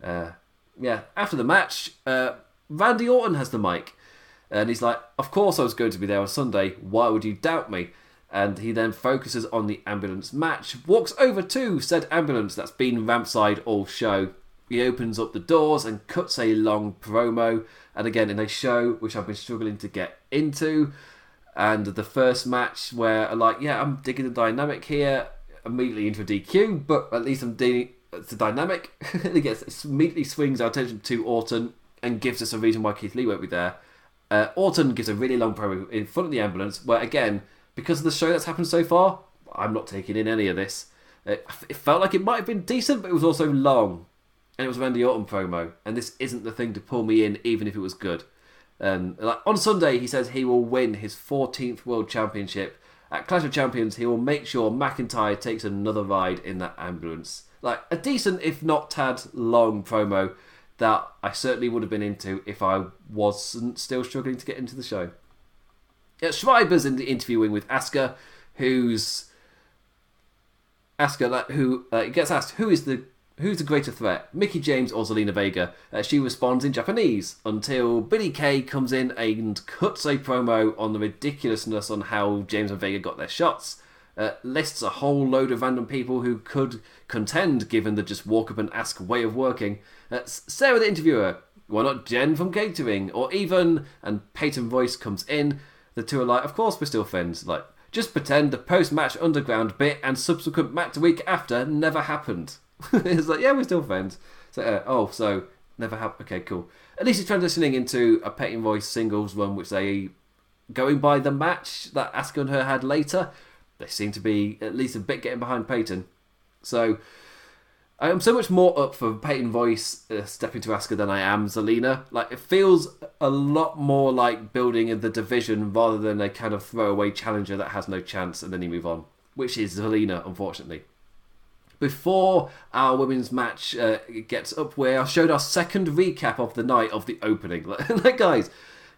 Uh, yeah, after the match, uh, Randy Orton has the mic. And he's like, Of course I was going to be there on Sunday. Why would you doubt me? And he then focuses on the ambulance match. Walks over to said ambulance that's been rampside all show. He opens up the doors and cuts a long promo, and again in a show which I've been struggling to get into. And the first match where I'm like, yeah, I'm digging the dynamic here, immediately into a DQ, but at least I'm digging a dynamic. he gets immediately swings our attention to Orton and gives us a reason why Keith Lee won't be there. Uh, Orton gives a really long promo in front of the ambulance, where again because of the show that's happened so far, I'm not taking in any of this. It, it felt like it might have been decent, but it was also long. And it was Randy Orton promo, and this isn't the thing to pull me in, even if it was good. And like on Sunday, he says he will win his 14th World Championship. At Clash of Champions, he will make sure McIntyre takes another ride in that ambulance. Like a decent, if not tad long promo. that I certainly would have been into if I wasn't still struggling to get into the show. Yeah, Schreiber's in the interviewing with Asuka, who's Asuka, who uh, gets asked who is the who's the greater threat, Mickie James or Zelina Vega. Uh, she responds in Japanese until Billie Kay comes in and cuts a promo on the ridiculousness on how James and Vega got their shots. Uh, lists a whole load of random people who could contend given the just walk up and ask way of working. Uh, Sarah the interviewer, why not Jen from catering, or even, and Peyton Royce comes in. The two are like, of course we're still friends. Like, just pretend the post-match underground bit and subsequent match week after never happened. it's like, yeah, we're still friends. So, uh, oh, so never happened. Okay, cool. At least he's transitioning into a Peyton Royce singles run, which they going by the match that Asuka and her had later they seem to be at least a bit getting behind Peyton. So I'm so much more up for Peyton Royce uh, stepping to Asuka than I am Zelina. Like it feels a lot more like building in the division rather than a kind of throwaway challenger that has no chance and then you move on, which is Zelina, unfortunately. Before our women's match uh, gets up, I showed our second recap of the night of the opening. like, guys,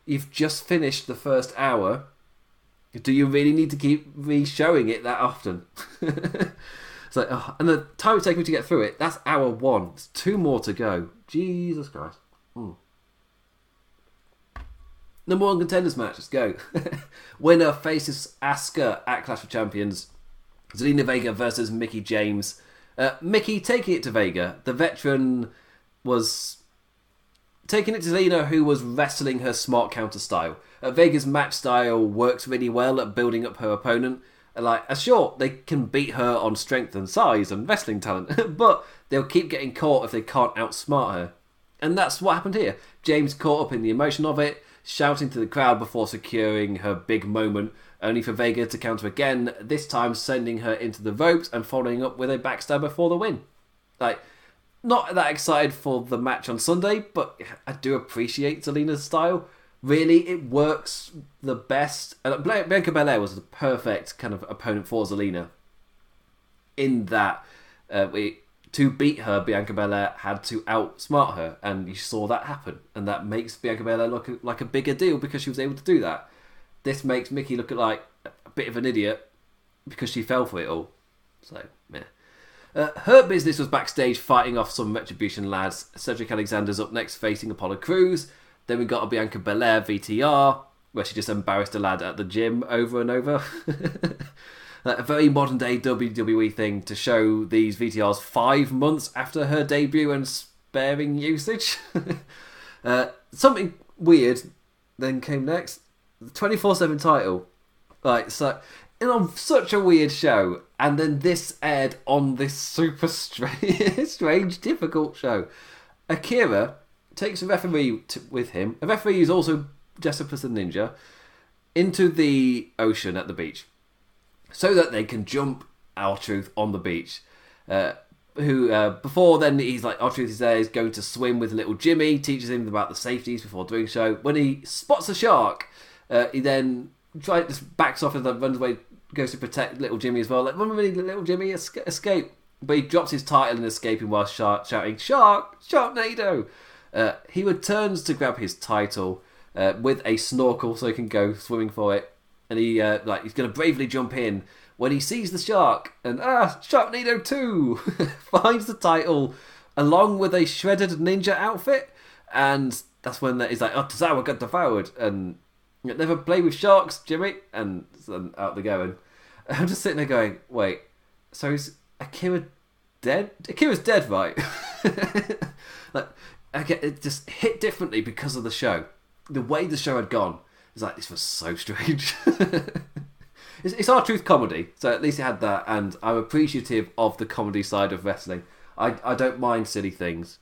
you've just finished the first hour do you really need to keep re showing it that often? like, oh, and the time it takes me to get through it, that's hour one. It's two more to go. Jesus Christ. Mm. Number one contenders match, let's go. Winner faces Asuka at Clash of Champions. Zelina Vega versus Mickie James. Uh, Mickie taking it to Vega. The veteran was taking it to Zelina, who was wrestling her smart counter style. Uh, Vega's match style works really well at building up her opponent. Like, sure, they can beat her on strength and size and wrestling talent, but they'll keep getting caught if they can't outsmart her. And that's what happened here. James caught up in the emotion of it, shouting to the crowd before securing her big moment, only for Vega to counter again, this time sending her into the ropes and following up with a backstabber for the win. Like, not that excited for the match on Sunday, but I do appreciate Zelina's style really it works the best. And Bianca Belair was the perfect kind of opponent for Zelina. In that, uh, we, to beat her, Bianca Belair had to outsmart her, and you saw that happen, and that makes Bianca Belair look like a bigger deal because she was able to do that. This makes Mickie look like a bit of an idiot because she fell for it all. So, yeah. Uh, Hurt Business was backstage fighting off some Retribution lads. Cedric Alexander's up next facing Apollo Crews. Then we got a Bianca Belair VTR, where she just embarrassed a lad at the gym over and over. a very modern day WWE thing to show these VTRs five months after her debut and sparing usage. uh, something weird then came next. The 24 7 title. Like, so, and on such a weird show, and then this aired on this super strange, strange difficult show. Akira takes a referee to, with him. A referee is also dressed as a ninja into the ocean at the beach, so that they can jump R-Truth on the beach. Uh, who uh, before then he's like R-Truth is there, he's going to swim with little Jimmy, teaches him about the safeties before doing so. When he spots a shark, uh, he then tries just backs off and runs away, goes to protect little Jimmy as well. Like, away, little Jimmy, escape! But he drops his title in escaping while shouting, "Shark, Sharknado!" Uh, he returns to grab his title uh, with a snorkel so he can go swimming for it, and he uh, like he's going to bravely jump in when he sees the shark and ah Sharknado two finds the title along with a shredded ninja outfit, and that's when he's like oh Tozawa got devoured and never play with sharks, Jimmy, and, out they go. And I'm just sitting there going, wait, so is Akira dead? Akira's dead, right? like again, it just hit differently because of the show. The way the show had gone, it's like this was so strange. it's, it's R-Truth comedy, so at least it had that, and I'm appreciative of the comedy side of wrestling. I I don't mind silly things.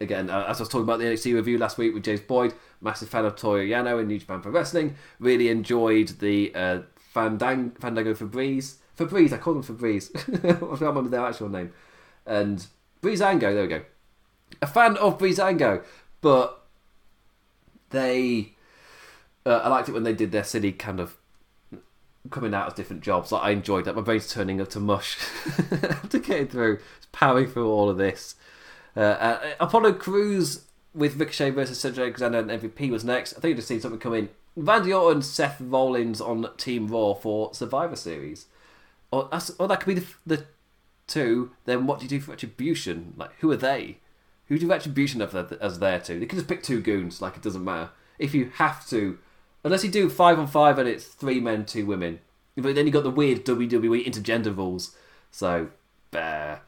Again, uh, as I was talking about the NXT review last week with James Boyd, massive fan of Toru Yano in New Japan Pro Wrestling. Really enjoyed the uh, Fandang- Fandango Febreze. Febreze, I call them Febreze. I can't remember their actual name. And Breezango, there we go a fan of Breezango, but they. Uh, I liked it when they did their silly kind of coming out as different jobs. Like I enjoyed that. My brain's turning up to mush to get through, powering through all of this. Uh, uh, Apollo Crews with Ricochet versus Cedric Alexander and MVP was next. I think you just seen something come in. Randy Orton, and Seth Rollins on Team Raw for Survivor Series. Or, or that could be the, the two. Then what do you do for Retribution? Like, who are they? Who do Retribution as there to? They can just pick two goons. Like, it doesn't matter. If you have to, unless you do five on five and it's three men, two women. But then you got the weird WWE intergender rules. So, bah.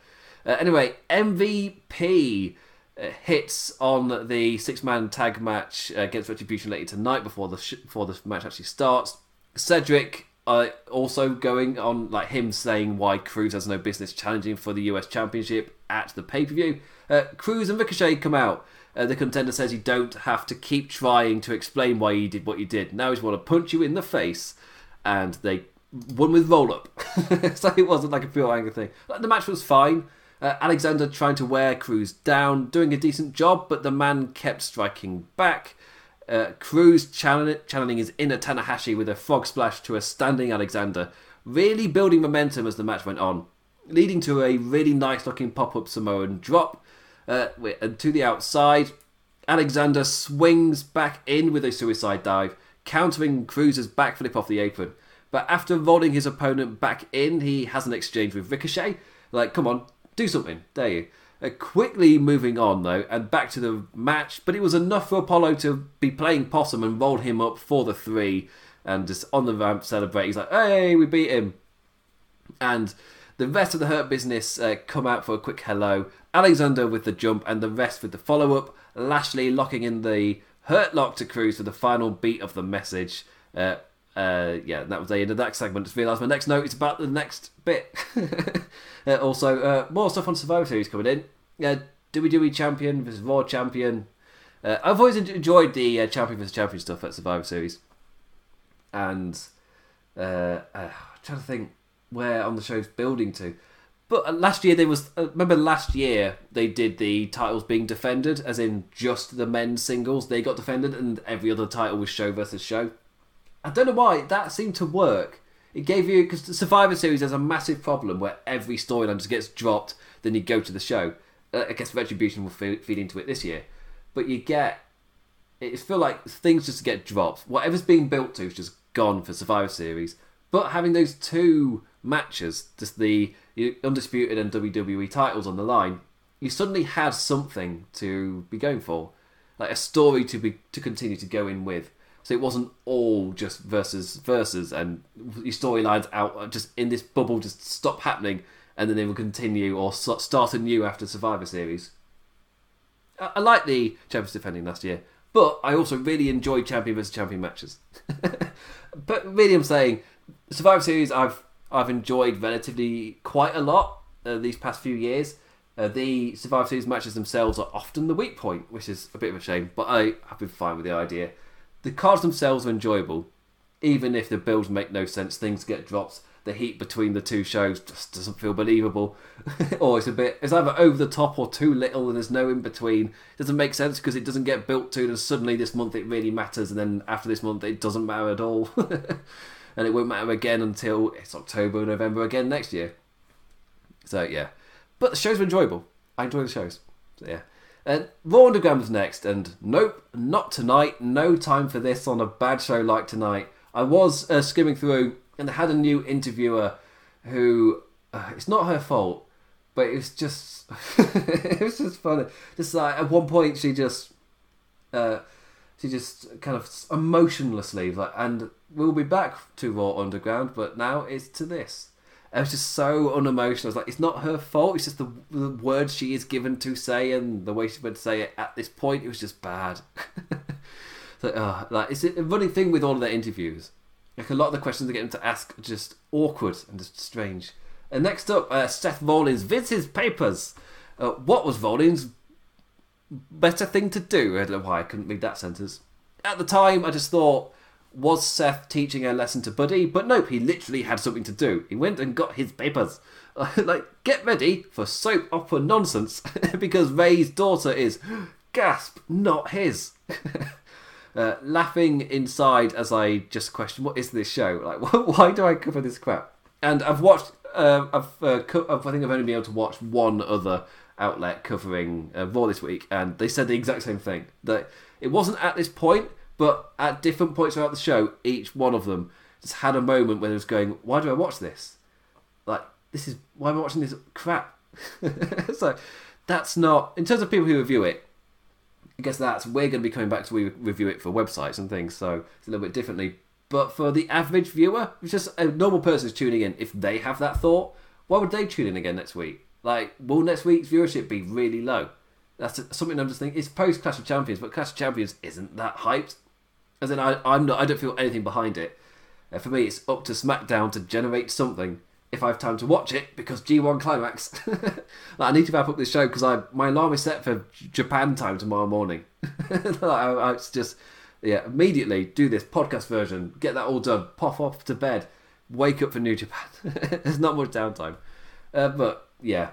Uh, anyway, MVP uh, hits on the six-man tag match against Retribution later tonight before the sh- before the match actually starts. Cedric uh, also going on like him saying why Crews has no business challenging for the US Championship at the pay-per-view. Uh, Crews and Ricochet come out. Uh, the contender says you don't have to keep trying to explain why you did what you did. Now he's want to punch you in the face, and they won with roll up. so it wasn't like a pure anger thing. The match was fine. Uh, Alexander trying to wear Crews down, doing a decent job, but the man kept striking back. Uh, Crews channeling, channeling his inner Tanahashi with a frog splash to a standing Alexander, really building momentum as the match went on, leading to a really nice looking pop up Samoan drop. Uh, and to the outside, Alexander swings back in with a suicide dive, countering Crews's backflip off the apron. But after rolling his opponent back in, he has an exchange with Ricochet. Like, come on, do something, dare you? Uh, quickly moving on though, and back to the match, but it was enough for Apollo to be playing possum and roll him up for the three, and just on the ramp celebrate. He's like, "Hey, we beat him!" And the rest of the Hurt Business uh, come out for a quick hello. Alexander with the jump, and the rest with the follow up. Lashley locking in the Hurt Lock to Crews for the final beat of the message. Uh, uh, yeah, that was the end of that segment. Just realised my next note is about the next bit. uh, also, uh, more stuff on Survivor Series coming in. Uh, WWE Champion versus Raw Champion. I've always enjoyed the Champion versus Champion stuff at Survivor Series. And I'm trying to think where on the show's building to. But uh, last year there was uh, remember last year they did the titles being defended, as in just the men's singles they got defended, and every other title was show versus show. I don't know why that seemed to work. It gave you because Survivor Series has a massive problem where every storyline just gets dropped. Then you go to the show. Uh, I guess Retribution will feed, feed into it this year, but you get it feel like things just get dropped. Whatever's being built to is just gone for Survivor Series. But having those two matches, just the undisputed and WWE titles on the line, you suddenly had something to be going for, like a story to be to continue to go in with. So it wasn't all just versus versus and your storylines out just in this bubble just stop happening and then they will continue or start anew after Survivor Series. I, like the champions defending last year, but I also really enjoyed champion versus champion matches. but really, I'm saying Survivor Series I've I've enjoyed relatively quite a lot uh, these past few years. Uh, the Survivor Series matches themselves are often the weak point, which is a bit of a shame. But I have been fine with the idea the cards themselves are enjoyable, even if the builds make no sense. Things get dropped. The heat between the two shows just doesn't feel believable, or it's a bit. It's either over the top or too little, and there's no in between. It doesn't make sense because it doesn't get built to. And suddenly this month it really matters, and then after this month it doesn't matter at all, and it won't matter again until it's October, November again next year. So yeah, but the shows were enjoyable. I enjoy the shows. So yeah. And Raw Underground was next, and nope, not tonight. No time for this on a bad show like tonight. I was uh, skimming through, and they had a new interviewer who uh, it's not her fault, but it was just it was just funny. Just like at one point, she just uh, she just kind of emotionlessly like, and we'll be back to Raw Underground, but now it's to this. It was just so unemotional. It's like it's not her fault. It's just the, the words she is given to say and the way she would say it at this point. It was just bad. so, uh, like it's a running thing with all of their interviews. Like a lot of the questions they get them to ask are just awkward and just strange. And next up, uh, Seth Rollins, Vince's papers. Uh, what was Rollins' better thing to do? I don't know why I couldn't read that sentence. At the time, I just thought was Seth teaching a lesson to Buddy? But nope, he literally had something to do. He went and got his papers. like, get ready for soap opera nonsense because Rey's daughter is, gasp, not his. uh, laughing inside as I just question, what is this show? Like, why do I cover this crap? And I've watched, uh, I've, uh, I think I've only been able to watch one other outlet covering uh, Raw this week, and they said the exact same thing that it wasn't at this point, but at different points throughout the show, each one of them just had a moment where it was going, "Why do I watch this? Like, this is why am I watching this crap?" so that's not in terms of people who review it. I guess that's we're going to be coming back to re- review it for websites and things, so it's a little bit differently. But for the average viewer, just a normal person is tuning in. If they have that thought, why would they tune in again next week? Like, will next week's viewership be really low? That's something I'm just thinking. It's post Clash of Champions, but Clash of Champions isn't that hyped. As in, I, I'm not. I don't feel anything behind it. Uh, for me, it's up to SmackDown to generate something if I have time to watch it because G1 Climax. like, I need to wrap up this show because I my alarm is set for Japan time tomorrow morning. like, I, I, it's just yeah, immediately do this podcast version, get that all done, pop off to bed, wake up for New Japan. There's not much downtime, uh, but yeah.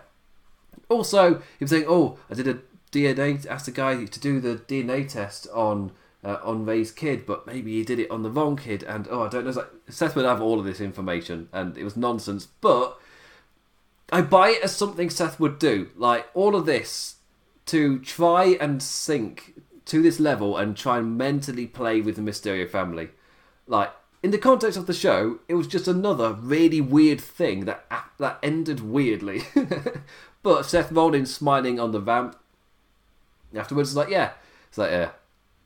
Also, he was saying, "Oh, I did a DNA. Asked a guy to do the DNA test on uh, on Rey's kid, but maybe he did it on the wrong kid. And oh, I don't know. Like, Seth would have all of this information, and it was nonsense. But I buy it as something Seth would do. Like all of this to try and sink to this level and try and mentally play with the Mysterio family. Like in the context of the show, it was just another really weird thing that that ended weirdly. but Seth Rollins smiling on the ramp afterwards is like, yeah, it's like, yeah,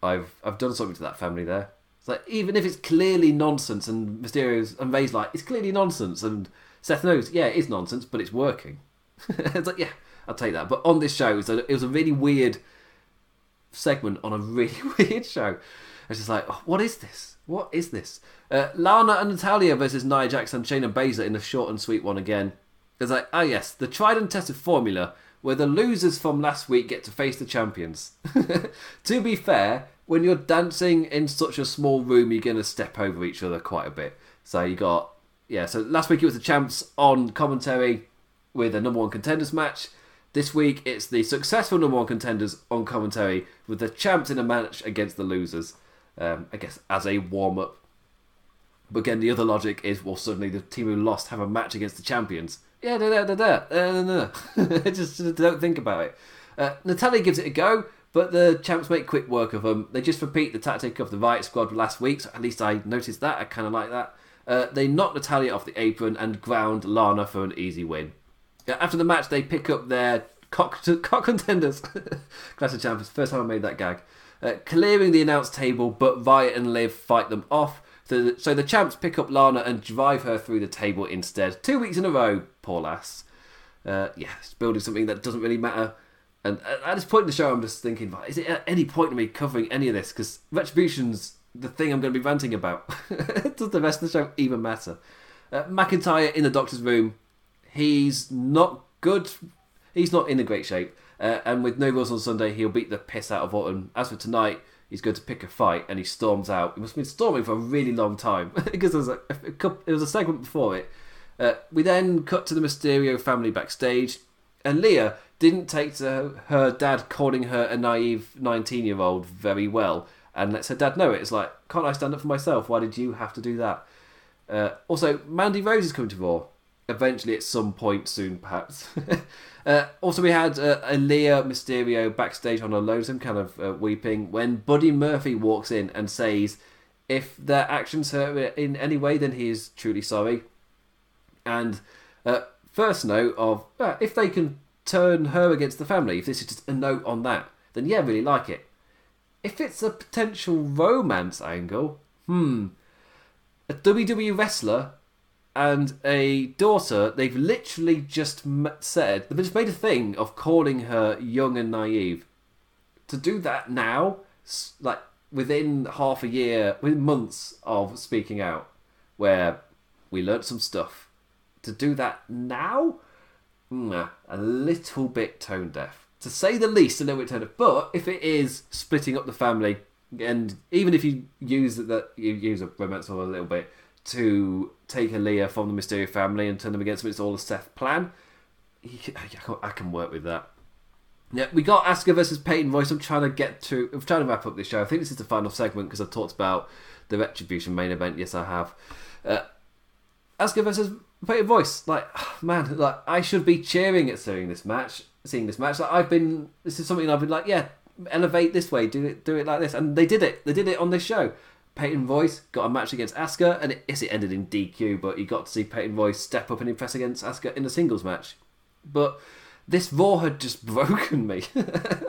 I've I've done something to that family there. It's like even if it's clearly nonsense and Mysterio's and Rey's like, it's clearly nonsense and Seth knows, yeah, it is nonsense, but it's working. it's like, yeah, I'll take that. But on this show, it was a, it was a really weird segment on a really weird show. It's just like, oh, what is this? What is this? Uh, Lana and Natalya versus Nia Jax and Shayna Baszler in a short and sweet one again. It's like, ah, yes, the tried and tested formula where the losers from last week get to face the champions. to be fair, when you're dancing in such a small room, you're going to step over each other quite a bit. So you got, yeah, so last week it was the champs on commentary with a number one contenders match. This week it's the successful number one contenders on commentary with the champs in a match against the losers. Um, I guess as a warm up. But again, the other logic is well, suddenly the team who lost have a match against the champions. Yeah, da da da da. Uh, no, no. just, don't think about it. Uh, Natalya gives it a go, but the champs make quick work of them. They just repeat the tactic of the Riott Squad last week, so at least I noticed that. I kind of like that. Uh, they knock Natalya off the apron and ground Lana for an easy win. After the match, they pick up their cock, cock contenders. Clash of Champions. First time I made that gag. Uh, clearing the announce table, but Riott and Liv fight them off. So the, so the champs pick up Lana and drive her through the table instead. Two weeks in a row, poor lass. Uh, yeah, building something that doesn't really matter. And at this point in the show, I'm just thinking, is it at any point in me covering any of this? Because Retribution's the thing I'm going to be ranting about. Does the rest of the show even matter? Uh, McIntyre in the doctor's room. He's not good. He's not in a great shape. Uh, and with no rules on Sunday, he'll beat the piss out of Orton. As for tonight, he's going to pick a fight and he storms out. He must have been storming for a really long time because there was a, a, couple, was a segment before it. Uh, we then cut to the Mysterio family backstage, and Leah didn't take to her dad calling her a naive 19 year old very well and lets her dad know it. It's like, can't I stand up for myself? Why did you have to do that? Uh, also, Mandy Rose is coming to Raw. Eventually, at some point soon, perhaps. uh, also, we had uh, Aalyah Mysterio backstage on a lonesome, kind of uh, weeping, when Buddy Murphy walks in and says, if their actions hurt in any way, then he is truly sorry. And uh, first note of, uh, if they can turn her against the family, if this is just a note on that, then yeah, really like it. If it's a potential romance angle, hmm, a WWE wrestler and a daughter, they've literally just said, they've just made a thing of calling her young and naive. To do that now, like within half a year, within months of speaking out, where we learnt some stuff, to do that now, nah, a little bit tone deaf. To say the least, a little bit tone deaf. But if it is splitting up the family, and even if you use that, you use a romance a little bit to take Aalyah from the Mysterio family and turn them against him, it's all a Seth plan. I can work with that. Yeah, we got Asuka versus Peyton Royce. I'm trying to get to. I'm trying to wrap up this show. I think this is the final segment because I've talked about the Retribution main event. Yes, I have. Uh, Asuka versus Peyton Royce. Like, man, like I should be cheering at seeing this match. seeing this match. Like, I've been, this is something I've been like, yeah, elevate this way, do it, do it like this, and they did it. They did it on this show. Peyton Royce got a match against Asuka, and it, yes, it ended in DQ, but you got to see Peyton Royce step up and impress against Asuka in a singles match. But this Raw had just broken me.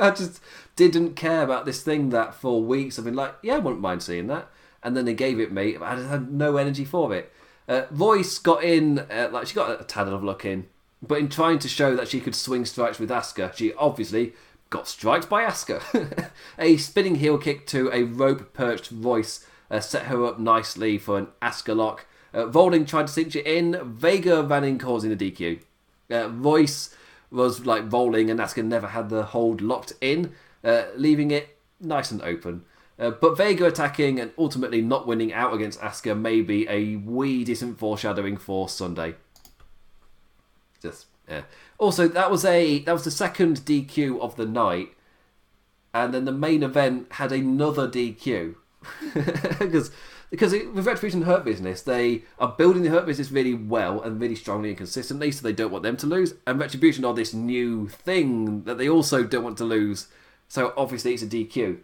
I just didn't care about this thing that for weeks I've been like, yeah, I wouldn't mind seeing that. And then they gave it me. I just had no energy for it. Uh, Royce got in, uh, like she got a tad of luck in, but in trying to show that she could swing strikes with Asuka, she obviously got striked by Asuka. a spinning heel kick to a rope perched Royce uh, set her up nicely for an Asuka lock. Uh, Rolling tried to cinch it in. Vega ran in, causing a DQ. Uh, Royce was like rolling, and Asuka never had the hold locked in, uh, leaving it nice and open. Uh, but Vega attacking and ultimately not winning out against Asuka may be a wee decent foreshadowing for Sunday. Just yeah. Also, that was a that was the second DQ of the night, and then the main event had another DQ because because with Retribution Hurt Business, they are building the Hurt Business really well and really strongly and consistently, so they don't want them to lose. And Retribution are this new thing that they also don't want to lose, so obviously it's a DQ.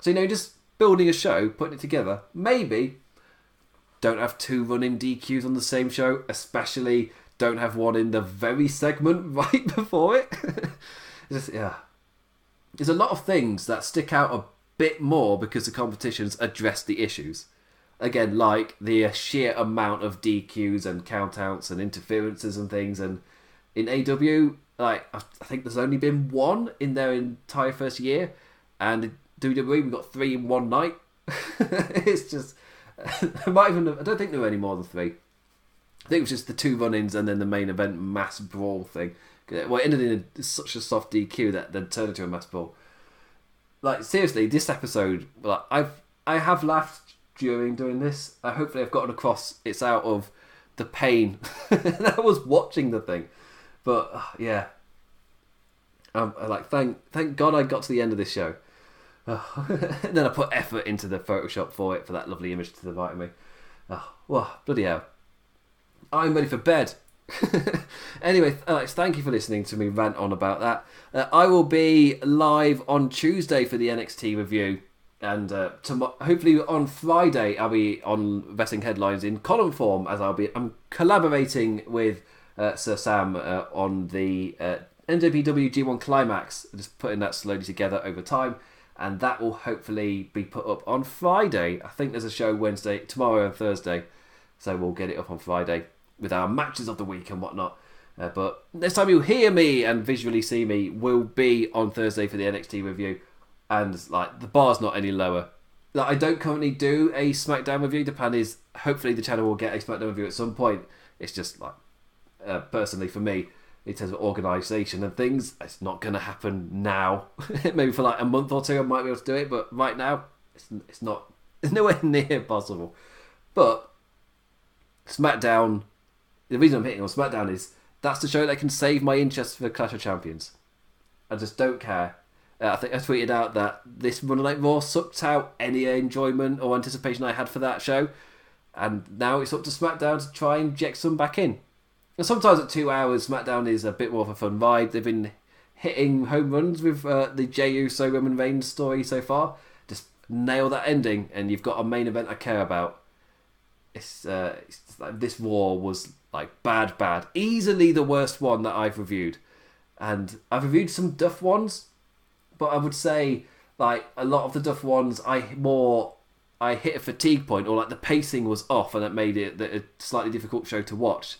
So you know, just building a show, putting it together, maybe don't have two running DQs on the same show, especially don't have one in the very segment right before it. just, yeah. There's a lot of things that stick out bit more because the competitions address the issues. Again, like the sheer amount of DQs and countouts and interferences and things. And in AEW, like I think there's only been one in their entire first year, and in WWE we got three in one night. it's just I might even I don't think there were any more than three. I think it was just the two run-ins and then the main event mass brawl thing. Well, it ended in a, such a soft DQ that then turned into a mass brawl. Like seriously, this episode, like I've I have laughed during doing this. I hopefully I've gotten across it's out of the pain that I was watching the thing. But uh, yeah, um, I like thank thank God I got to the end of this show. Oh. and then I put effort into the Photoshop for it for that lovely image to the right of me. Oh, well, bloody hell. I'm ready for bed. anyway, Alex, thank you for listening to me rant on about that. Uh, I will be live on Tuesday for the NXT review, and uh, tomorrow, hopefully on Friday, I'll be on Wrestling Headlines in column form as I'll be. I'm collaborating with uh, Sir Sam uh, on the uh, NJPW G1 Climax, just putting that slowly together over time. And that will hopefully be put up on Friday. I think there's a show Wednesday, tomorrow, and Thursday. So we'll get it up on Friday with our matches of the week and whatnot. Uh, but next time you hear me and visually see me will be on Thursday for the NXT review, and like the bar's not any lower. Like, I don't currently do a SmackDown review. The plan is hopefully the channel will get a SmackDown review at some point. It's just like uh, personally for me in terms of organisation and things, it's not going to happen now. Maybe for like a month or two, I might be able to do it, but right now, it's it's not. It's nowhere near possible. But SmackDown the reason I'm hitting on SmackDown is that's the show that can save my interest for Clash of Champions. I just don't care. Uh, I think I tweeted out that this Monday Night Raw sucked out any enjoyment or anticipation I had for that show, and now it's up to SmackDown to try and inject some back in. And sometimes at two hours, SmackDown is a bit more of a fun ride. They've been hitting home runs with uh, the Jey Uso Roman Reigns story so far. Just nail that ending, and you've got a main event I care about. It's, uh, it's like this Raw was like bad, bad. Easily the worst one that I've reviewed. And I've reviewed some Duff ones, but I would say like a lot of the Duff ones, I more I hit a fatigue point or like the pacing was off, and it made it a slightly difficult show to watch.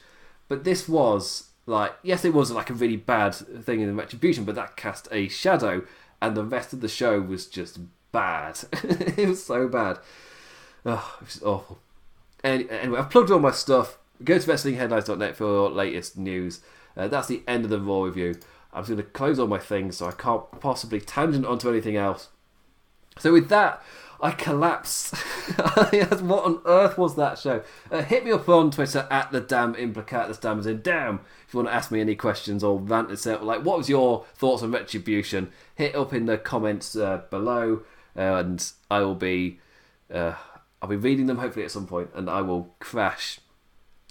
But this was like yes, it was like a really bad thing in the Retribution, but that cast a shadow, and the rest of the show was just bad. it was so bad. Oh, it was awful. Anyway, I've plugged all my stuff. Go to WrestlingHeadlines.net for your latest news. Uh, that's the end of the Raw review. I'm just going to close all my things so I can't possibly tangent onto anything else. So with that, I collapse. what on earth was that show? Uh, hit me up on Twitter at the damn implicat. The damn is in damn. If you want to ask me any questions or rant itself, like what was your thoughts on Retribution? Hit up in the comments uh, below, and I will be. Uh, I'll be reading them hopefully at some point, and I will crash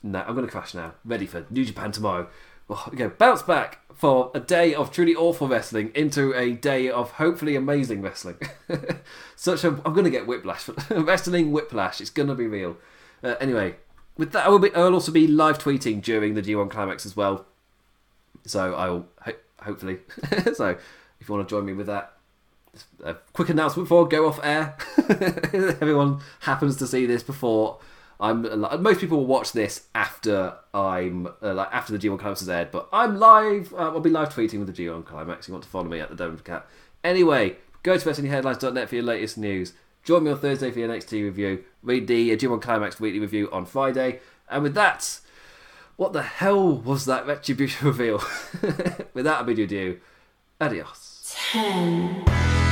now I'm going to crash now. Ready for New Japan tomorrow well, okay, bounce back for a day of truly awful wrestling into a day of hopefully amazing wrestling. Such a, I'm going to get whiplash. wrestling whiplash. It's going to be real. Uh, anyway, with that, I will, be, I will also be live tweeting during the G1 climax as well. So I'll ho- hopefully. so if you want to join me with that, a quick announcement before I go off air. Everyone happens to see this before I'm. Most people will watch this after I'm uh, like after the G1 climax has aired, but I'm live. Uh, I'll be live tweeting with the G1 climax. You want to follow me at the Denver Cat. Anyway, go to WrestlingHeadlines.net for your latest news. Join me on Thursday for your NXT review. Read the G1 Climax weekly review on Friday. And with that, what the hell was that Retribution reveal? with that, I bid you adieu. Adios. 10.